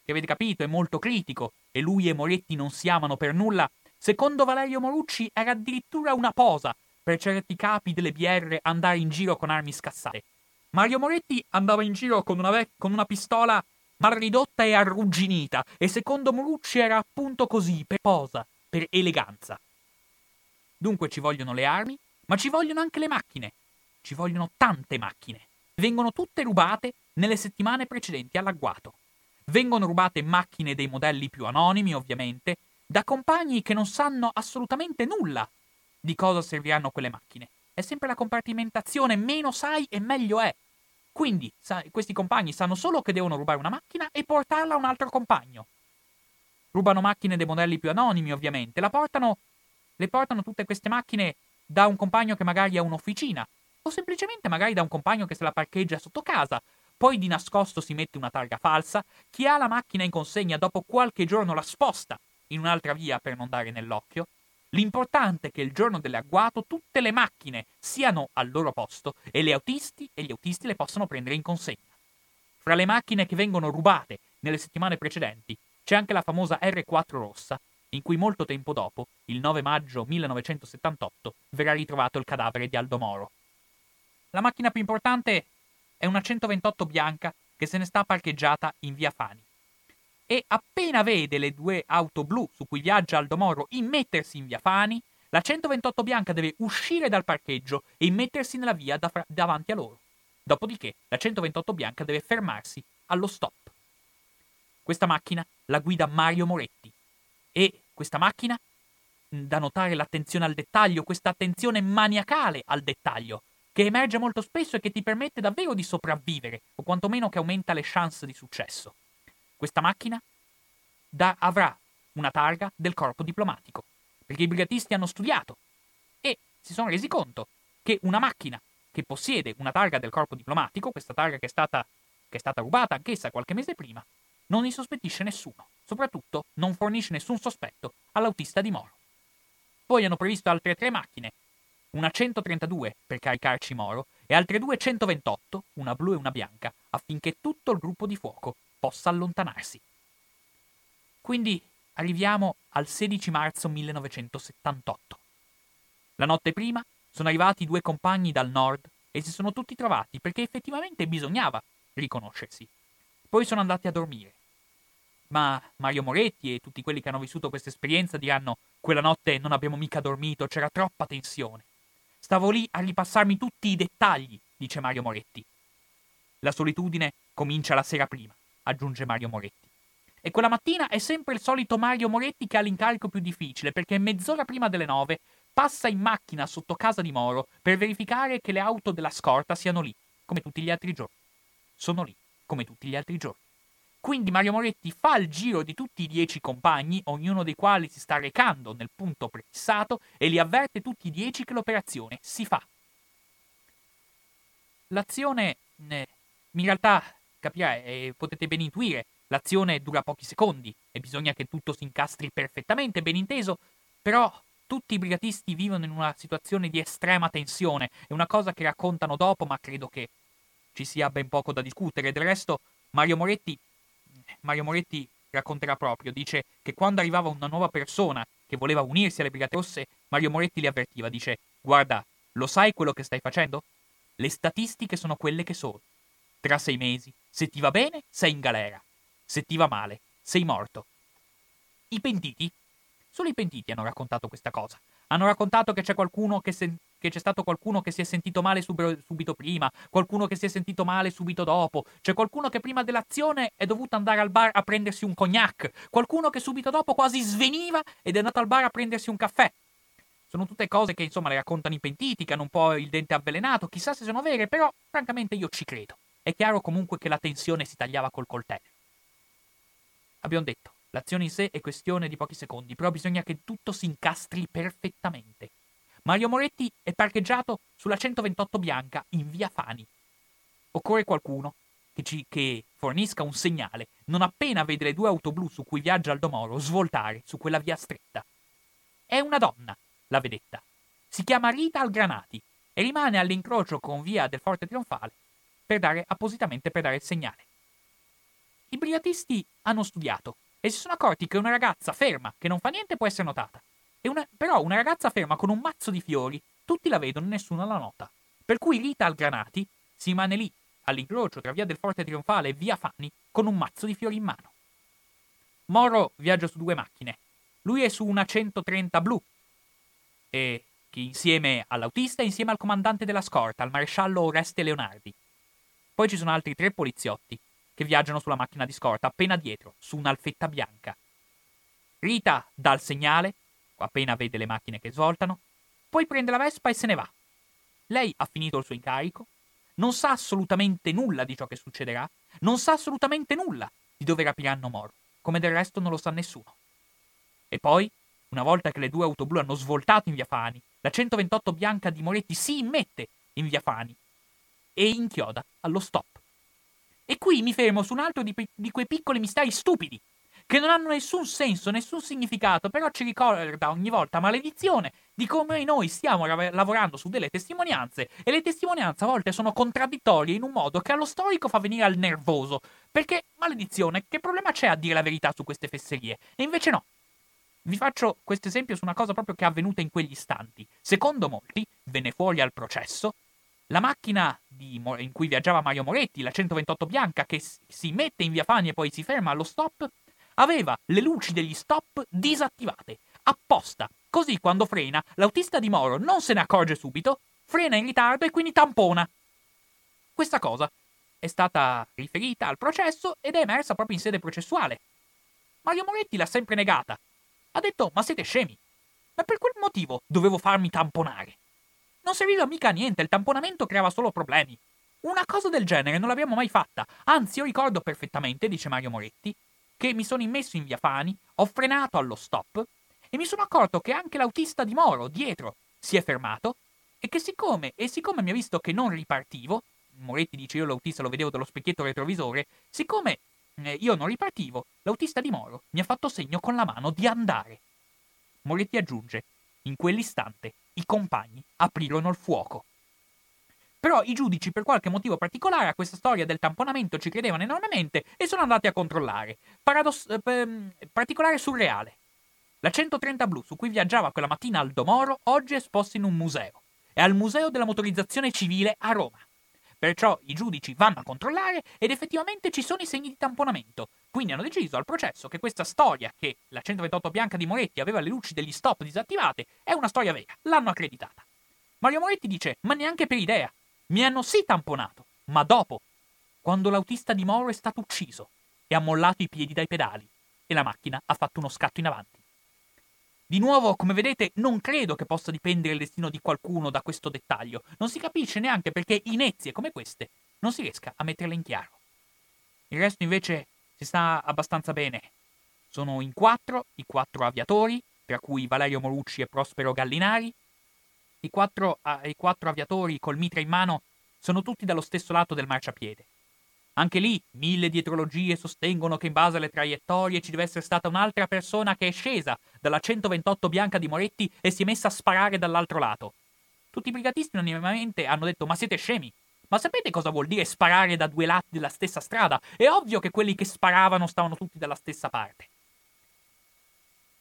che avete capito è molto critico, e lui e Moretti non si amano per nulla, secondo Valerio Morucci era addirittura una posa per certi capi delle BR andare in giro con armi scassate. Mario Moretti andava in giro con una, ve- con una pistola mal ridotta e arrugginita, e secondo Morucci era appunto così, per posa, per eleganza. Dunque ci vogliono le armi, ma ci vogliono anche le macchine. Ci vogliono tante macchine. Vengono tutte rubate nelle settimane precedenti all'agguato. Vengono rubate macchine dei modelli più anonimi, ovviamente, da compagni che non sanno assolutamente nulla di cosa serviranno quelle macchine. È sempre la compartimentazione, meno sai e meglio è. Quindi sa, questi compagni sanno solo che devono rubare una macchina e portarla a un altro compagno. Rubano macchine dei modelli più anonimi, ovviamente. Portano, le portano tutte queste macchine da un compagno che magari ha un'officina, o semplicemente magari da un compagno che se la parcheggia sotto casa. Poi di nascosto si mette una targa falsa. Chi ha la macchina in consegna dopo qualche giorno la sposta in un'altra via per non dare nell'occhio. L'importante è che il giorno dell'agguato tutte le macchine siano al loro posto e, le autisti, e gli autisti le possano prendere in consegna. Fra le macchine che vengono rubate nelle settimane precedenti c'è anche la famosa R4 rossa, in cui molto tempo dopo, il 9 maggio 1978, verrà ritrovato il cadavere di Aldo Moro. La macchina più importante è una 128 bianca che se ne sta parcheggiata in via Fani e appena vede le due auto blu su cui viaggia Aldo Moro immettersi in via Fani, la 128 bianca deve uscire dal parcheggio e immettersi nella via da fra- davanti a loro. Dopodiché la 128 bianca deve fermarsi allo stop. Questa macchina la guida Mario Moretti e questa macchina, da notare l'attenzione al dettaglio, questa attenzione maniacale al dettaglio, che emerge molto spesso e che ti permette davvero di sopravvivere, o quantomeno che aumenta le chance di successo. Questa macchina da, avrà una targa del corpo diplomatico, perché i brigatisti hanno studiato e si sono resi conto che una macchina che possiede una targa del corpo diplomatico, questa targa che è stata, che è stata rubata anch'essa qualche mese prima, non ne sospettisce nessuno, soprattutto non fornisce nessun sospetto all'autista di Moro. Poi hanno previsto altre tre macchine, una 132 per caricarci Moro e altre due 128, una blu e una bianca, affinché tutto il gruppo di fuoco possa allontanarsi. Quindi arriviamo al 16 marzo 1978. La notte prima sono arrivati due compagni dal nord e si sono tutti trovati perché effettivamente bisognava riconoscersi. Poi sono andati a dormire. Ma Mario Moretti e tutti quelli che hanno vissuto questa esperienza diranno quella notte non abbiamo mica dormito, c'era troppa tensione. Stavo lì a ripassarmi tutti i dettagli, dice Mario Moretti. La solitudine comincia la sera prima aggiunge Mario Moretti. E quella mattina è sempre il solito Mario Moretti che ha l'incarico più difficile, perché mezz'ora prima delle nove passa in macchina sotto casa di Moro per verificare che le auto della scorta siano lì, come tutti gli altri giorni. Sono lì, come tutti gli altri giorni. Quindi Mario Moretti fa il giro di tutti i dieci compagni, ognuno dei quali si sta recando nel punto prefissato, e li avverte tutti i dieci che l'operazione si fa. L'azione, eh, in realtà, capirai, e potete ben intuire, l'azione dura pochi secondi e bisogna che tutto si incastri perfettamente, ben inteso, però tutti i brigatisti vivono in una situazione di estrema tensione, è una cosa che raccontano dopo, ma credo che ci sia ben poco da discutere. Del resto, Mario Moretti, Mario Moretti racconterà proprio, dice che quando arrivava una nuova persona che voleva unirsi alle Brigate Rosse, Mario Moretti li avvertiva, dice guarda, lo sai quello che stai facendo? Le statistiche sono quelle che sono. Tra sei mesi, se ti va bene, sei in galera. Se ti va male, sei morto. I pentiti? Solo i pentiti hanno raccontato questa cosa. Hanno raccontato che c'è qualcuno che, se- che c'è stato qualcuno che si è sentito male sub- subito prima, qualcuno che si è sentito male subito dopo, c'è qualcuno che prima dell'azione è dovuto andare al bar a prendersi un cognac, qualcuno che subito dopo quasi sveniva ed è andato al bar a prendersi un caffè. Sono tutte cose che insomma le raccontano i pentiti, che hanno un po' il dente avvelenato, chissà se sono vere, però francamente io ci credo. È chiaro comunque che la tensione si tagliava col coltello. Abbiamo detto, l'azione in sé è questione di pochi secondi, però bisogna che tutto si incastri perfettamente. Mario Moretti è parcheggiato sulla 128 bianca in via Fani. Occorre qualcuno che, ci, che fornisca un segnale non appena vede le due auto blu su cui viaggia Aldo Moro svoltare su quella via stretta. È una donna, la vedetta. Si chiama Rita Algranati e rimane all'incrocio con via del Forte Trionfale per dare appositamente per dare il segnale. I brigatisti hanno studiato e si sono accorti che una ragazza ferma, che non fa niente, può essere notata. Una, però una ragazza ferma con un mazzo di fiori, tutti la vedono e nessuno la nota. Per cui Rita Algranati si rimane lì, all'incrocio tra via del Forte Trionfale e via Fanni, con un mazzo di fiori in mano. Moro viaggia su due macchine. Lui è su una 130 blu, e che insieme all'autista e insieme al comandante della scorta, al maresciallo Oreste Leonardi. Poi ci sono altri tre poliziotti che viaggiano sulla macchina di scorta appena dietro, su un'alfetta bianca. Rita dà il segnale, appena vede le macchine che svoltano, poi prende la Vespa e se ne va. Lei ha finito il suo incarico, non sa assolutamente nulla di ciò che succederà, non sa assolutamente nulla di dove rapiranno Moro, come del resto non lo sa nessuno. E poi una volta che le due auto blu hanno svoltato in via Fani, la 128 bianca di Moretti si immette in via Fani e inchioda allo stop. E qui mi fermo su un altro di, di quei piccoli misteri stupidi, che non hanno nessun senso, nessun significato, però ci ricorda ogni volta maledizione di come noi stiamo lavorando su delle testimonianze e le testimonianze a volte sono contraddittorie in un modo che allo storico fa venire al nervoso. Perché, maledizione, che problema c'è a dire la verità su queste fesserie? E invece no, vi faccio questo esempio su una cosa proprio che è avvenuta in quegli istanti. Secondo molti, venne fuori al processo, la macchina di, in cui viaggiava Mario Moretti, la 128 bianca, che si mette in via Fani e poi si ferma allo stop, aveva le luci degli stop disattivate, apposta. Così quando frena, l'autista di Moro non se ne accorge subito, frena in ritardo e quindi tampona. Questa cosa è stata riferita al processo ed è emersa proprio in sede processuale. Mario Moretti l'ha sempre negata, ha detto, ma siete scemi? Ma per quel motivo dovevo farmi tamponare. Non serviva mica a niente, il tamponamento creava solo problemi. Una cosa del genere non l'abbiamo mai fatta. Anzi, io ricordo perfettamente, dice Mario Moretti, che mi sono immesso in via Fani, ho frenato allo stop e mi sono accorto che anche l'autista di Moro, dietro, si è fermato e che siccome, e siccome mi ha visto che non ripartivo, Moretti dice io l'autista lo vedevo dallo specchietto retrovisore, siccome eh, io non ripartivo, l'autista di Moro mi ha fatto segno con la mano di andare. Moretti aggiunge, in quell'istante i compagni aprirono il fuoco. Però i giudici, per qualche motivo particolare, a questa storia del tamponamento ci credevano enormemente e sono andati a controllare. Paradoss- eh, particolare surreale. La 130 blu su cui viaggiava quella mattina Aldo Moro oggi è esposta in un museo. È al Museo della Motorizzazione Civile a Roma. Perciò i giudici vanno a controllare ed effettivamente ci sono i segni di tamponamento. Quindi hanno deciso al processo che questa storia, che la 128 bianca di Moretti aveva le luci degli stop disattivate, è una storia vera. L'hanno accreditata. Mario Moretti dice: Ma neanche per idea. Mi hanno sì tamponato, ma dopo, quando l'autista di Moro è stato ucciso e ha mollato i piedi dai pedali e la macchina ha fatto uno scatto in avanti. Di nuovo, come vedete, non credo che possa dipendere il destino di qualcuno da questo dettaglio. Non si capisce neanche perché inezie come queste non si riesca a metterle in chiaro. Il resto invece si sta abbastanza bene. Sono in quattro i quattro aviatori, tra cui Valerio Morucci e Prospero Gallinari. I quattro, uh, i quattro aviatori col mitra in mano sono tutti dallo stesso lato del marciapiede. Anche lì mille dietrologie sostengono che in base alle traiettorie ci deve essere stata un'altra persona che è scesa dalla 128 bianca di Moretti e si è messa a sparare dall'altro lato. Tutti i brigatisti unanimemente hanno detto: Ma siete scemi? Ma sapete cosa vuol dire sparare da due lati della stessa strada? È ovvio che quelli che sparavano stavano tutti dalla stessa parte.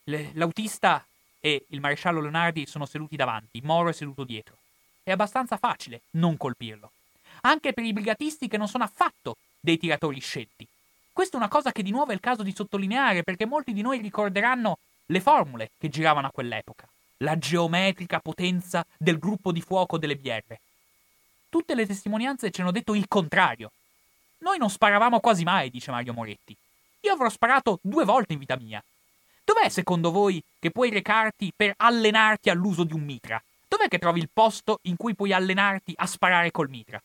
Le, l'autista e il maresciallo Leonardi sono seduti davanti, Moro è seduto dietro. È abbastanza facile non colpirlo. Anche per i brigatisti che non sono affatto dei tiratori scelti. Questa è una cosa che di nuovo è il caso di sottolineare perché molti di noi ricorderanno le formule che giravano a quell'epoca, la geometrica potenza del gruppo di fuoco delle BR. Tutte le testimonianze ci hanno detto il contrario. Noi non sparavamo quasi mai, dice Mario Moretti. Io avrò sparato due volte in vita mia. Dov'è secondo voi che puoi recarti per allenarti all'uso di un mitra? Dov'è che trovi il posto in cui puoi allenarti a sparare col mitra?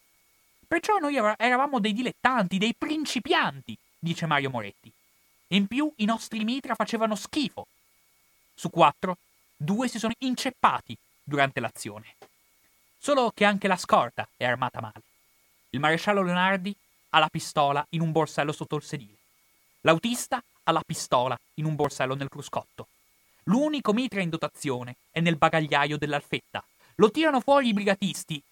Perciò noi eravamo dei dilettanti, dei principianti, dice Mario Moretti. In più i nostri mitra facevano schifo. Su quattro, due si sono inceppati durante l'azione. Solo che anche la scorta è armata male. Il maresciallo Leonardi ha la pistola in un borsello sotto il sedile. L'autista ha la pistola in un borsello nel cruscotto. L'unico mitra in dotazione è nel bagagliaio dell'alfetta. Lo tirano fuori i brigatisti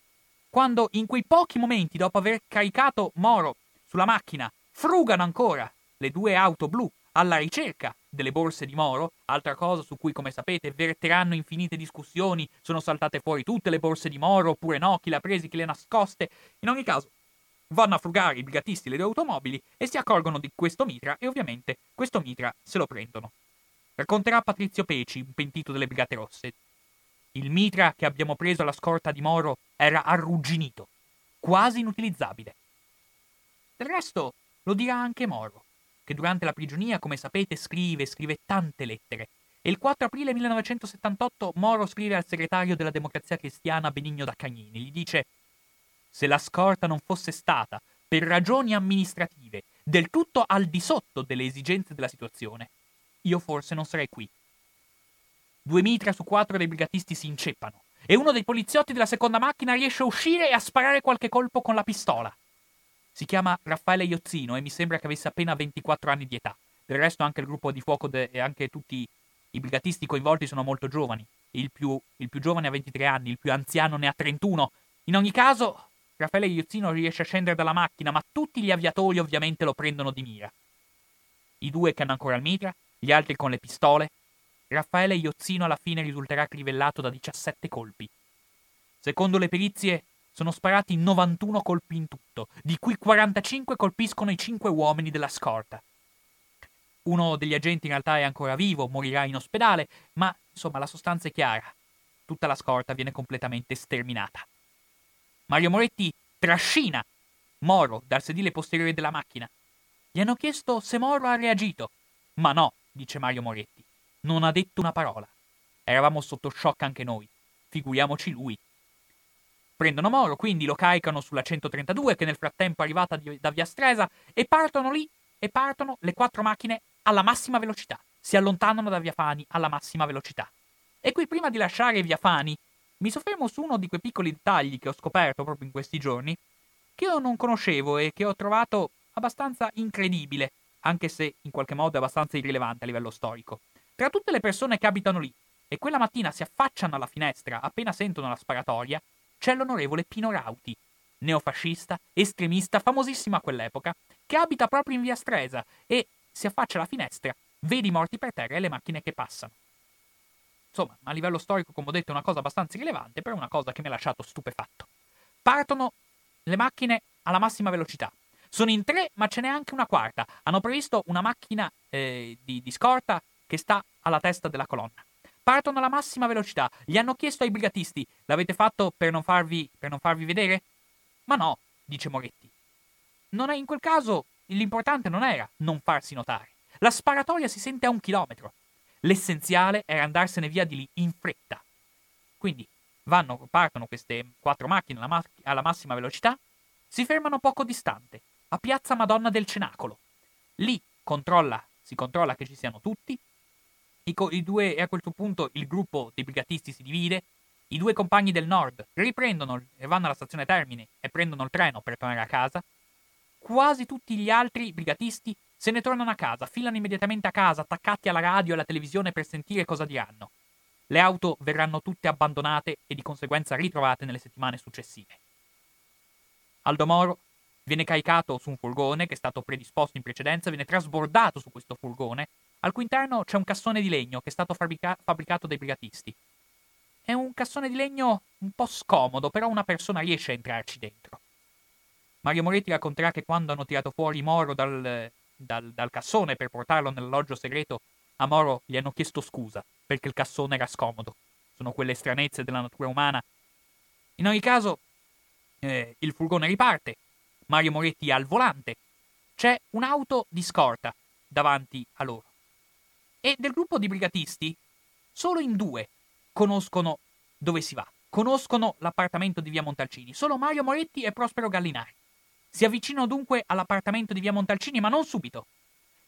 quando in quei pochi momenti dopo aver caricato Moro sulla macchina frugano ancora le due auto blu alla ricerca delle borse di Moro, altra cosa su cui, come sapete, verteranno infinite discussioni, sono saltate fuori tutte le borse di Moro, oppure no, chi le ha prese, chi le ha nascoste. In ogni caso, vanno a frugare i brigatisti le due automobili e si accorgono di questo mitra e ovviamente questo mitra se lo prendono. Racconterà Patrizio Peci, un pentito delle Brigate Rosse. Il mitra che abbiamo preso alla scorta di Moro era arrugginito, quasi inutilizzabile. Del resto lo dirà anche Moro, che durante la prigionia, come sapete, scrive, scrive tante lettere. E il 4 aprile 1978 Moro scrive al segretario della Democrazia Cristiana Benigno da Cagnini, gli dice se la scorta non fosse stata, per ragioni amministrative, del tutto al di sotto delle esigenze della situazione, io forse non sarei qui. Due mitra su quattro dei brigatisti si inceppano e uno dei poliziotti della seconda macchina riesce a uscire e a sparare qualche colpo con la pistola. Si chiama Raffaele Iozzino e mi sembra che avesse appena 24 anni di età. Del resto anche il gruppo di fuoco de- e anche tutti i brigatisti coinvolti sono molto giovani. Il più, il più giovane ha 23 anni, il più anziano ne ha 31. In ogni caso, Raffaele Iozzino riesce a scendere dalla macchina, ma tutti gli aviatori ovviamente lo prendono di mira. I due che hanno ancora il mitra, gli altri con le pistole, Raffaele Iozzino alla fine risulterà crivellato da 17 colpi. Secondo le perizie, sono sparati 91 colpi in tutto, di cui 45 colpiscono i 5 uomini della scorta. Uno degli agenti in realtà è ancora vivo, morirà in ospedale, ma insomma la sostanza è chiara. Tutta la scorta viene completamente sterminata. Mario Moretti trascina Moro dal sedile posteriore della macchina. Gli hanno chiesto se Moro ha reagito. Ma no, dice Mario Moretti. Non ha detto una parola. Eravamo sotto shock anche noi. Figuriamoci lui. Prendono Moro, quindi lo caricano sulla 132, che nel frattempo è arrivata da Via Stresa, e partono lì, e partono le quattro macchine alla massima velocità. Si allontanano da Via Fani alla massima velocità. E qui, prima di lasciare Via Fani, mi soffermo su uno di quei piccoli dettagli che ho scoperto proprio in questi giorni, che io non conoscevo e che ho trovato abbastanza incredibile, anche se in qualche modo è abbastanza irrilevante a livello storico. Tra tutte le persone che abitano lì e quella mattina si affacciano alla finestra appena sentono la sparatoria, c'è l'onorevole Pino Rauti, neofascista, estremista, famosissimo a quell'epoca, che abita proprio in via Stresa e si affaccia alla finestra, vede i morti per terra e le macchine che passano. Insomma, a livello storico, come ho detto, è una cosa abbastanza irrilevante, però è una cosa che mi ha lasciato stupefatto. Partono le macchine alla massima velocità. Sono in tre, ma ce n'è anche una quarta. Hanno previsto una macchina eh, di, di scorta che sta alla testa della colonna. Partono alla massima velocità. Gli hanno chiesto ai brigatisti: l'avete fatto per non farvi, per non farvi vedere? Ma no, dice Moretti. Non è in quel caso l'importante non era non farsi notare. La sparatoria si sente a un chilometro. L'essenziale era andarsene via di lì in fretta. Quindi vanno, partono queste quattro macchine alla, ma- alla massima velocità, si fermano poco distante, a Piazza Madonna del Cenacolo. Lì controlla, si controlla che ci siano tutti, i, co- i due, e a questo punto il gruppo dei brigatisti si divide. I due compagni del nord riprendono e vanno alla stazione Termine e prendono il treno per tornare a casa. Quasi tutti gli altri brigatisti se ne tornano a casa, filano immediatamente a casa, attaccati alla radio e alla televisione per sentire cosa diranno. Le auto verranno tutte abbandonate e di conseguenza ritrovate nelle settimane successive. Aldo Moro viene caricato su un furgone che è stato predisposto in precedenza, viene trasbordato su questo furgone al cui interno c'è un cassone di legno che è stato fabbrica- fabbricato dai brigatisti. È un cassone di legno un po' scomodo, però una persona riesce a entrarci dentro. Mario Moretti racconterà che quando hanno tirato fuori Moro dal, dal, dal cassone per portarlo nell'alloggio segreto, a Moro gli hanno chiesto scusa perché il cassone era scomodo. Sono quelle stranezze della natura umana. In ogni caso, eh, il furgone riparte, Mario Moretti è al volante, c'è un'auto di scorta davanti a loro. E del gruppo di brigatisti, solo in due conoscono dove si va. Conoscono l'appartamento di via Montalcini, solo Mario Moretti e Prospero Gallinari. Si avvicinano dunque all'appartamento di via Montalcini, ma non subito.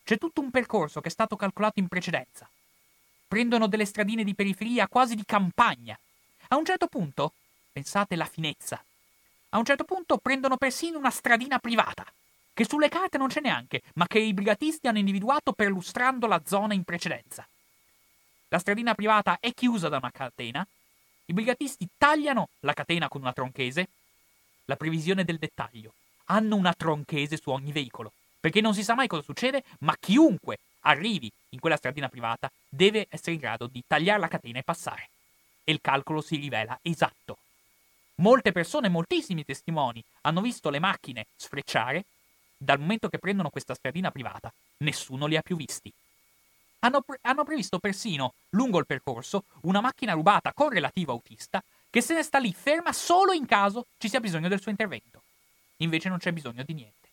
C'è tutto un percorso che è stato calcolato in precedenza. Prendono delle stradine di periferia quasi di campagna. A un certo punto, pensate la finezza, a un certo punto prendono persino una stradina privata, che sulle carte non c'è neanche, ma che i brigatisti hanno individuato perlustrando la zona in precedenza. La stradina privata è chiusa da una catena, i brigatisti tagliano la catena con una tronchese, la previsione del dettaglio. Hanno una tronchese su ogni veicolo, perché non si sa mai cosa succede, ma chiunque arrivi in quella stradina privata deve essere in grado di tagliare la catena e passare. E il calcolo si rivela esatto. Molte persone, moltissimi testimoni, hanno visto le macchine sfrecciare dal momento che prendono questa stradina privata. Nessuno li ha più visti. Hanno, pre- hanno previsto persino, lungo il percorso, una macchina rubata con relativo autista che se ne sta lì ferma solo in caso ci sia bisogno del suo intervento. Invece non c'è bisogno di niente.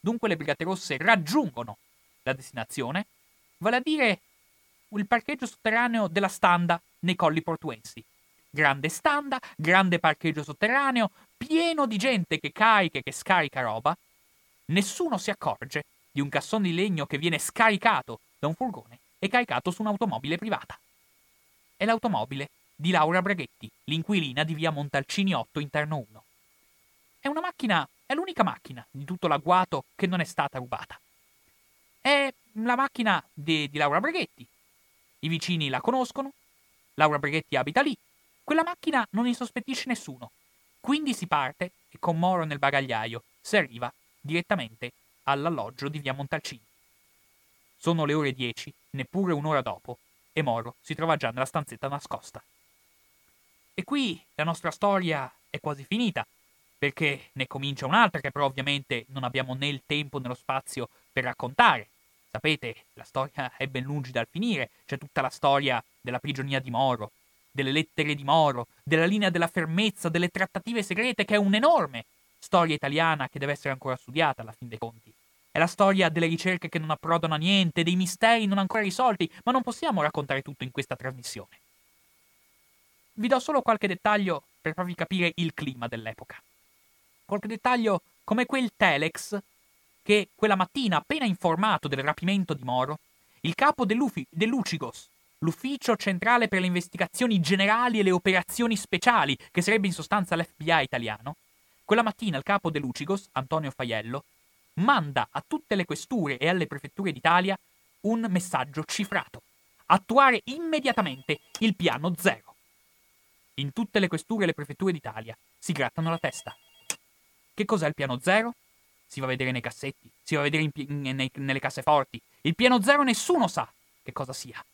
Dunque le Brigate Rosse raggiungono la destinazione, vale a dire il parcheggio sotterraneo della Standa nei colli portuensi. Grande standa, grande parcheggio sotterraneo, pieno di gente che carica e che scarica roba. Nessuno si accorge di un cassone di legno che viene scaricato da un furgone e caricato su un'automobile privata. È l'automobile di Laura Braghetti, l'inquilina di via Montalcini 8, interno 1. È una macchina, è l'unica macchina di tutto l'agguato che non è stata rubata. È la macchina di, di Laura Braghetti. I vicini la conoscono, Laura Braghetti abita lì. Quella macchina non insospettisce nessuno. Quindi si parte e con Moro nel bagagliaio si arriva direttamente all'alloggio di via Montalcini. Sono le ore 10, neppure un'ora dopo, e Moro si trova già nella stanzetta nascosta. E qui la nostra storia è quasi finita, perché ne comincia un'altra che però ovviamente non abbiamo né il tempo né lo spazio per raccontare. Sapete, la storia è ben lungi dal finire, c'è tutta la storia della prigionia di Moro, delle lettere di Moro, della linea della fermezza, delle trattative segrete, che è un'enorme storia italiana che deve essere ancora studiata alla fin dei conti. È la storia delle ricerche che non approdano a niente, dei misteri non ancora risolti, ma non possiamo raccontare tutto in questa trasmissione. Vi do solo qualche dettaglio per farvi capire il clima dell'epoca. Qualche dettaglio come quel telex che quella mattina, appena informato del rapimento di Moro, il capo dell'Ucigos, l'Ufficio Centrale per le Investigazioni Generali e le Operazioni Speciali, che sarebbe in sostanza l'FBI italiano, quella mattina il capo dell'Ucigos, Antonio Faiello, manda a tutte le questure e alle prefetture d'Italia un messaggio cifrato. Attuare immediatamente il piano zero. In tutte le questure e le prefetture d'Italia si grattano la testa. Che cos'è il piano zero? Si va a vedere nei cassetti, si va a vedere in, in, nei, nelle casseforti. Il piano zero nessuno sa che cosa sia.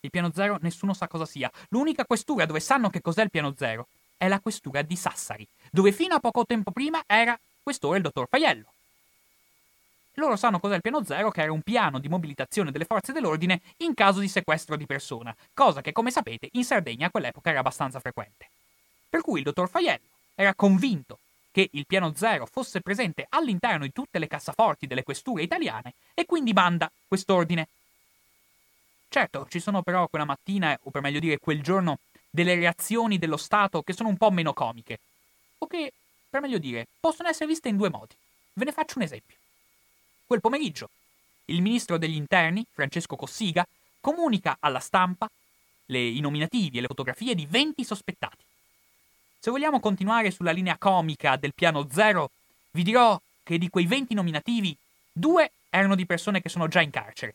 Il piano zero nessuno sa cosa sia. L'unica questura dove sanno che cos'è il piano zero è la questura di Sassari, dove fino a poco tempo prima era questore il dottor Faiello. Loro sanno cos'è il piano zero, che era un piano di mobilitazione delle forze dell'ordine in caso di sequestro di persona, cosa che, come sapete, in Sardegna a quell'epoca era abbastanza frequente. Per cui il dottor Faiello era convinto che il piano zero fosse presente all'interno di tutte le cassaforti delle questure italiane e quindi manda quest'ordine. Certo, ci sono però quella mattina, o per meglio dire quel giorno, delle reazioni dello Stato che sono un po' meno comiche, o che per meglio dire, possono essere viste in due modi. Ve ne faccio un esempio. Quel pomeriggio, il ministro degli interni, Francesco Cossiga, comunica alla stampa le, i nominativi e le fotografie di 20 sospettati. Se vogliamo continuare sulla linea comica del piano zero, vi dirò che di quei 20 nominativi, due erano di persone che sono già in carcere.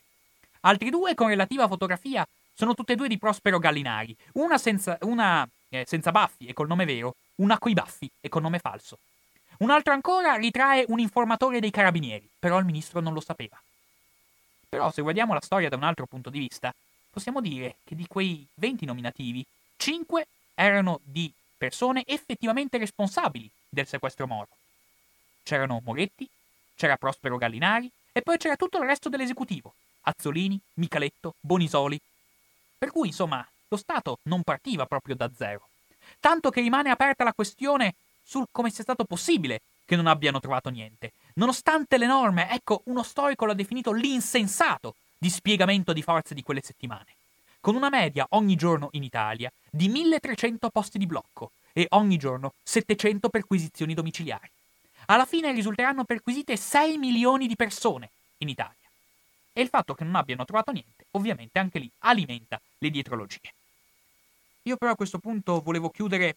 Altri due con relativa fotografia sono tutte e due di Prospero Gallinari, una senza, una, eh, senza baffi e col nome vero, una coi baffi e con nome falso. Un altro ancora ritrae un informatore dei carabinieri, però il ministro non lo sapeva. Però se guardiamo la storia da un altro punto di vista, possiamo dire che di quei 20 nominativi, 5 erano di persone effettivamente responsabili del sequestro Moro. C'erano Moretti, c'era Prospero Gallinari e poi c'era tutto il resto dell'esecutivo, Azzolini, Micaletto, Bonisoli. Per cui, insomma, lo Stato non partiva proprio da zero tanto che rimane aperta la questione sul come sia stato possibile che non abbiano trovato niente. Nonostante le norme, ecco, uno storico l'ha definito l'insensato dispiegamento di forze di quelle settimane, con una media ogni giorno in Italia di 1300 posti di blocco e ogni giorno 700 perquisizioni domiciliari. Alla fine risulteranno perquisite 6 milioni di persone in Italia. E il fatto che non abbiano trovato niente, ovviamente anche lì alimenta le dietrologie. Io però a questo punto volevo chiudere.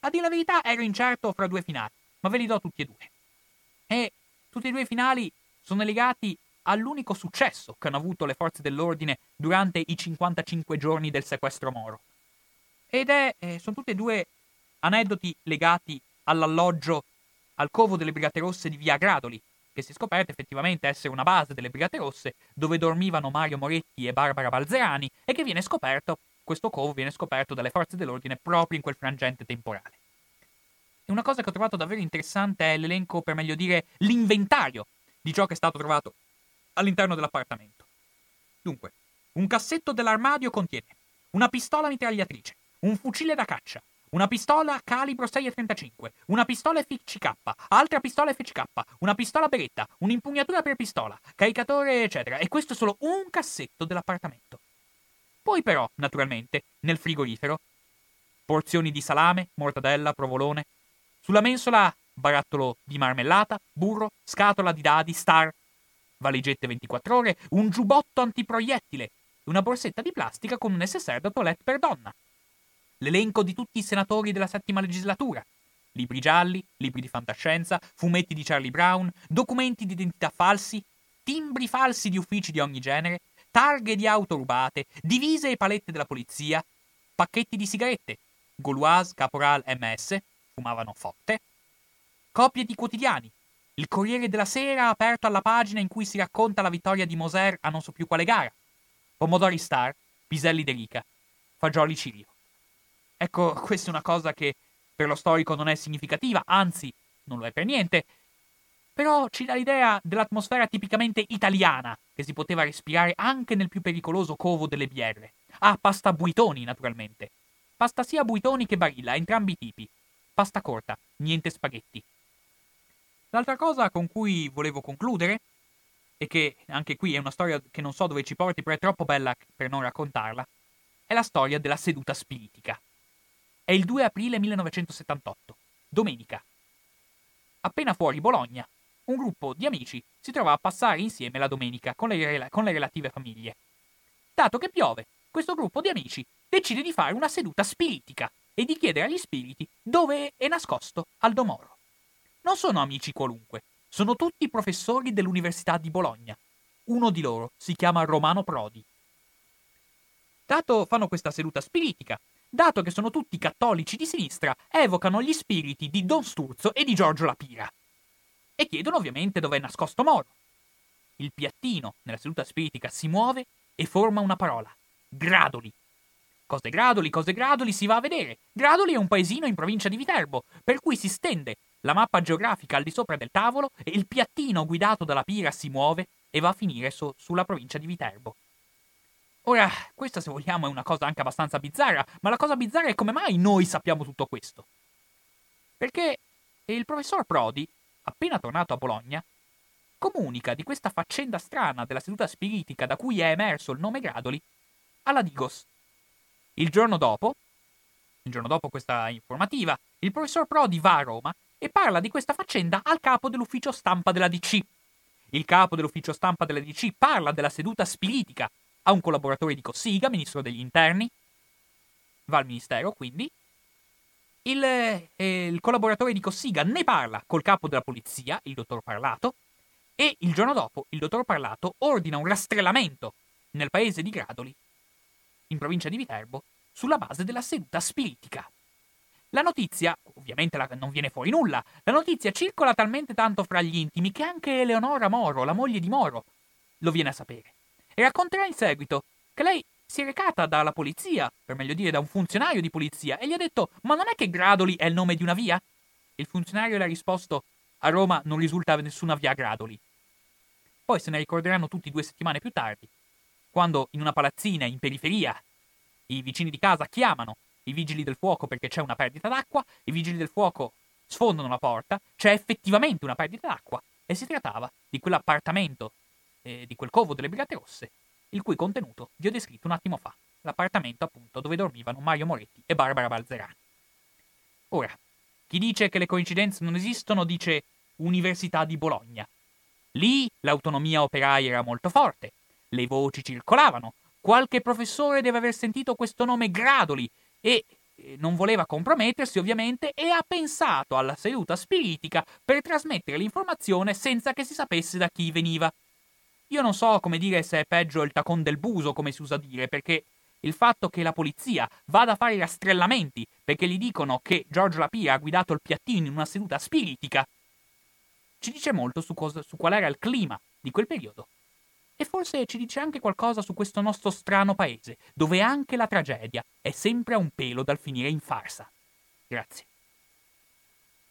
A dire la verità ero incerto fra due finali, ma ve li do tutti e due. E tutti e due i finali sono legati all'unico successo che hanno avuto le forze dell'ordine durante i 55 giorni del sequestro Moro. Ed è, eh, sono tutti e due aneddoti legati all'alloggio al covo delle Brigate Rosse di Via Gradoli, che si è scoperto effettivamente essere una base delle Brigate Rosse dove dormivano Mario Moretti e Barbara Balzerani e che viene scoperto, questo covo viene scoperto dalle forze dell'ordine proprio in quel frangente temporale. E una cosa che ho trovato davvero interessante è l'elenco, per meglio dire, l'inventario di ciò che è stato trovato all'interno dell'appartamento. Dunque, un cassetto dell'armadio contiene una pistola mitragliatrice, un fucile da caccia, una pistola calibro 6,35, una pistola FCK, altra pistola FCK, una pistola beretta, un'impugnatura per pistola, caricatore, eccetera. E questo è solo un cassetto dell'appartamento. Poi però, naturalmente, nel frigorifero, porzioni di salame, mortadella, provolone. Sulla mensola, barattolo di marmellata, burro, scatola di dadi, star, valigette 24 ore, un giubbotto antiproiettile, una borsetta di plastica con un necessaire da toilette per donna l'elenco di tutti i senatori della settima legislatura. Libri gialli, libri di fantascienza, fumetti di Charlie Brown, documenti di identità falsi, timbri falsi di uffici di ogni genere, targhe di auto rubate, divise e palette della polizia, pacchetti di sigarette, Gauloise, Caporal, MS, fumavano forte, copie di quotidiani, il Corriere della Sera aperto alla pagina in cui si racconta la vittoria di Moser a non so più quale gara, Pomodori Star, Piselli De Rica, Fagioli Cirio. Ecco, questa è una cosa che per lo storico non è significativa, anzi, non lo è per niente, però ci dà l'idea dell'atmosfera tipicamente italiana che si poteva respirare anche nel più pericoloso covo delle BR. Ah, pasta buitoni, naturalmente. Pasta sia buitoni che barilla, entrambi i tipi. Pasta corta, niente spaghetti. L'altra cosa con cui volevo concludere, e che anche qui è una storia che non so dove ci porti, però è troppo bella per non raccontarla, è la storia della seduta spiritica. È il 2 aprile 1978, domenica. Appena fuori Bologna, un gruppo di amici si trova a passare insieme la domenica con le, con le relative famiglie. Dato che piove, questo gruppo di amici decide di fare una seduta spiritica e di chiedere agli spiriti dove è nascosto Aldo Moro. Non sono amici qualunque, sono tutti professori dell'Università di Bologna. Uno di loro si chiama Romano Prodi. Dato fanno questa seduta spiritica dato che sono tutti cattolici di sinistra, evocano gli spiriti di Don Sturzo e di Giorgio Lapira. E chiedono ovviamente dove è nascosto Moro. Il piattino nella seduta spiritica si muove e forma una parola. Gradoli. Cose Gradoli, cose Gradoli, si va a vedere. Gradoli è un paesino in provincia di Viterbo, per cui si stende la mappa geografica al di sopra del tavolo e il piattino guidato dalla pira si muove e va a finire su- sulla provincia di Viterbo. Ora, questa se vogliamo è una cosa anche abbastanza bizzarra, ma la cosa bizzarra è come mai noi sappiamo tutto questo. Perché il professor Prodi, appena tornato a Bologna, comunica di questa faccenda strana della seduta spiritica da cui è emerso il nome Gradoli alla Digos. Il giorno dopo, il giorno dopo questa informativa, il professor Prodi va a Roma e parla di questa faccenda al capo dell'ufficio stampa della DC. Il capo dell'ufficio stampa della DC parla della seduta spiritica a un collaboratore di Cossiga, ministro degli interni, va al ministero quindi, il, eh, il, collaboratore di Cossiga ne parla col capo della polizia, il dottor Parlato, e il giorno dopo il dottor Parlato ordina un rastrellamento nel paese di Gradoli, in provincia di Viterbo, sulla base della seduta spiritica. La notizia, ovviamente la, non viene fuori nulla, la notizia circola talmente tanto fra gli intimi che anche Eleonora Moro, la moglie di Moro, lo viene a sapere e racconterà in seguito che lei si è recata dalla polizia, per meglio dire da un funzionario di polizia, e gli ha detto Ma non è che Gradoli è il nome di una via? Il funzionario le ha risposto A Roma non risulta nessuna via Gradoli. Poi se ne ricorderanno tutti due settimane più tardi, quando in una palazzina in periferia i vicini di casa chiamano i vigili del fuoco perché c'è una perdita d'acqua, i vigili del fuoco sfondano la porta, c'è effettivamente una perdita d'acqua e si trattava di quell'appartamento eh, di quel covo delle Brigate Rosse, il cui contenuto vi ho descritto un attimo fa, l'appartamento appunto dove dormivano Mario Moretti e Barbara Balzerani. Ora, chi dice che le coincidenze non esistono dice Università di Bologna. Lì l'autonomia operaia era molto forte, le voci circolavano, qualche professore deve aver sentito questo nome Gradoli e non voleva compromettersi ovviamente e ha pensato alla seduta spiritica per trasmettere l'informazione senza che si sapesse da chi veniva. Io non so come dire se è peggio il tacon del buso, come si usa dire, perché il fatto che la polizia vada a fare i rastrellamenti perché gli dicono che Giorgio Lapia ha guidato il piattino in una seduta spiritica ci dice molto su, cosa, su qual era il clima di quel periodo. E forse ci dice anche qualcosa su questo nostro strano paese, dove anche la tragedia è sempre a un pelo dal finire in farsa. Grazie.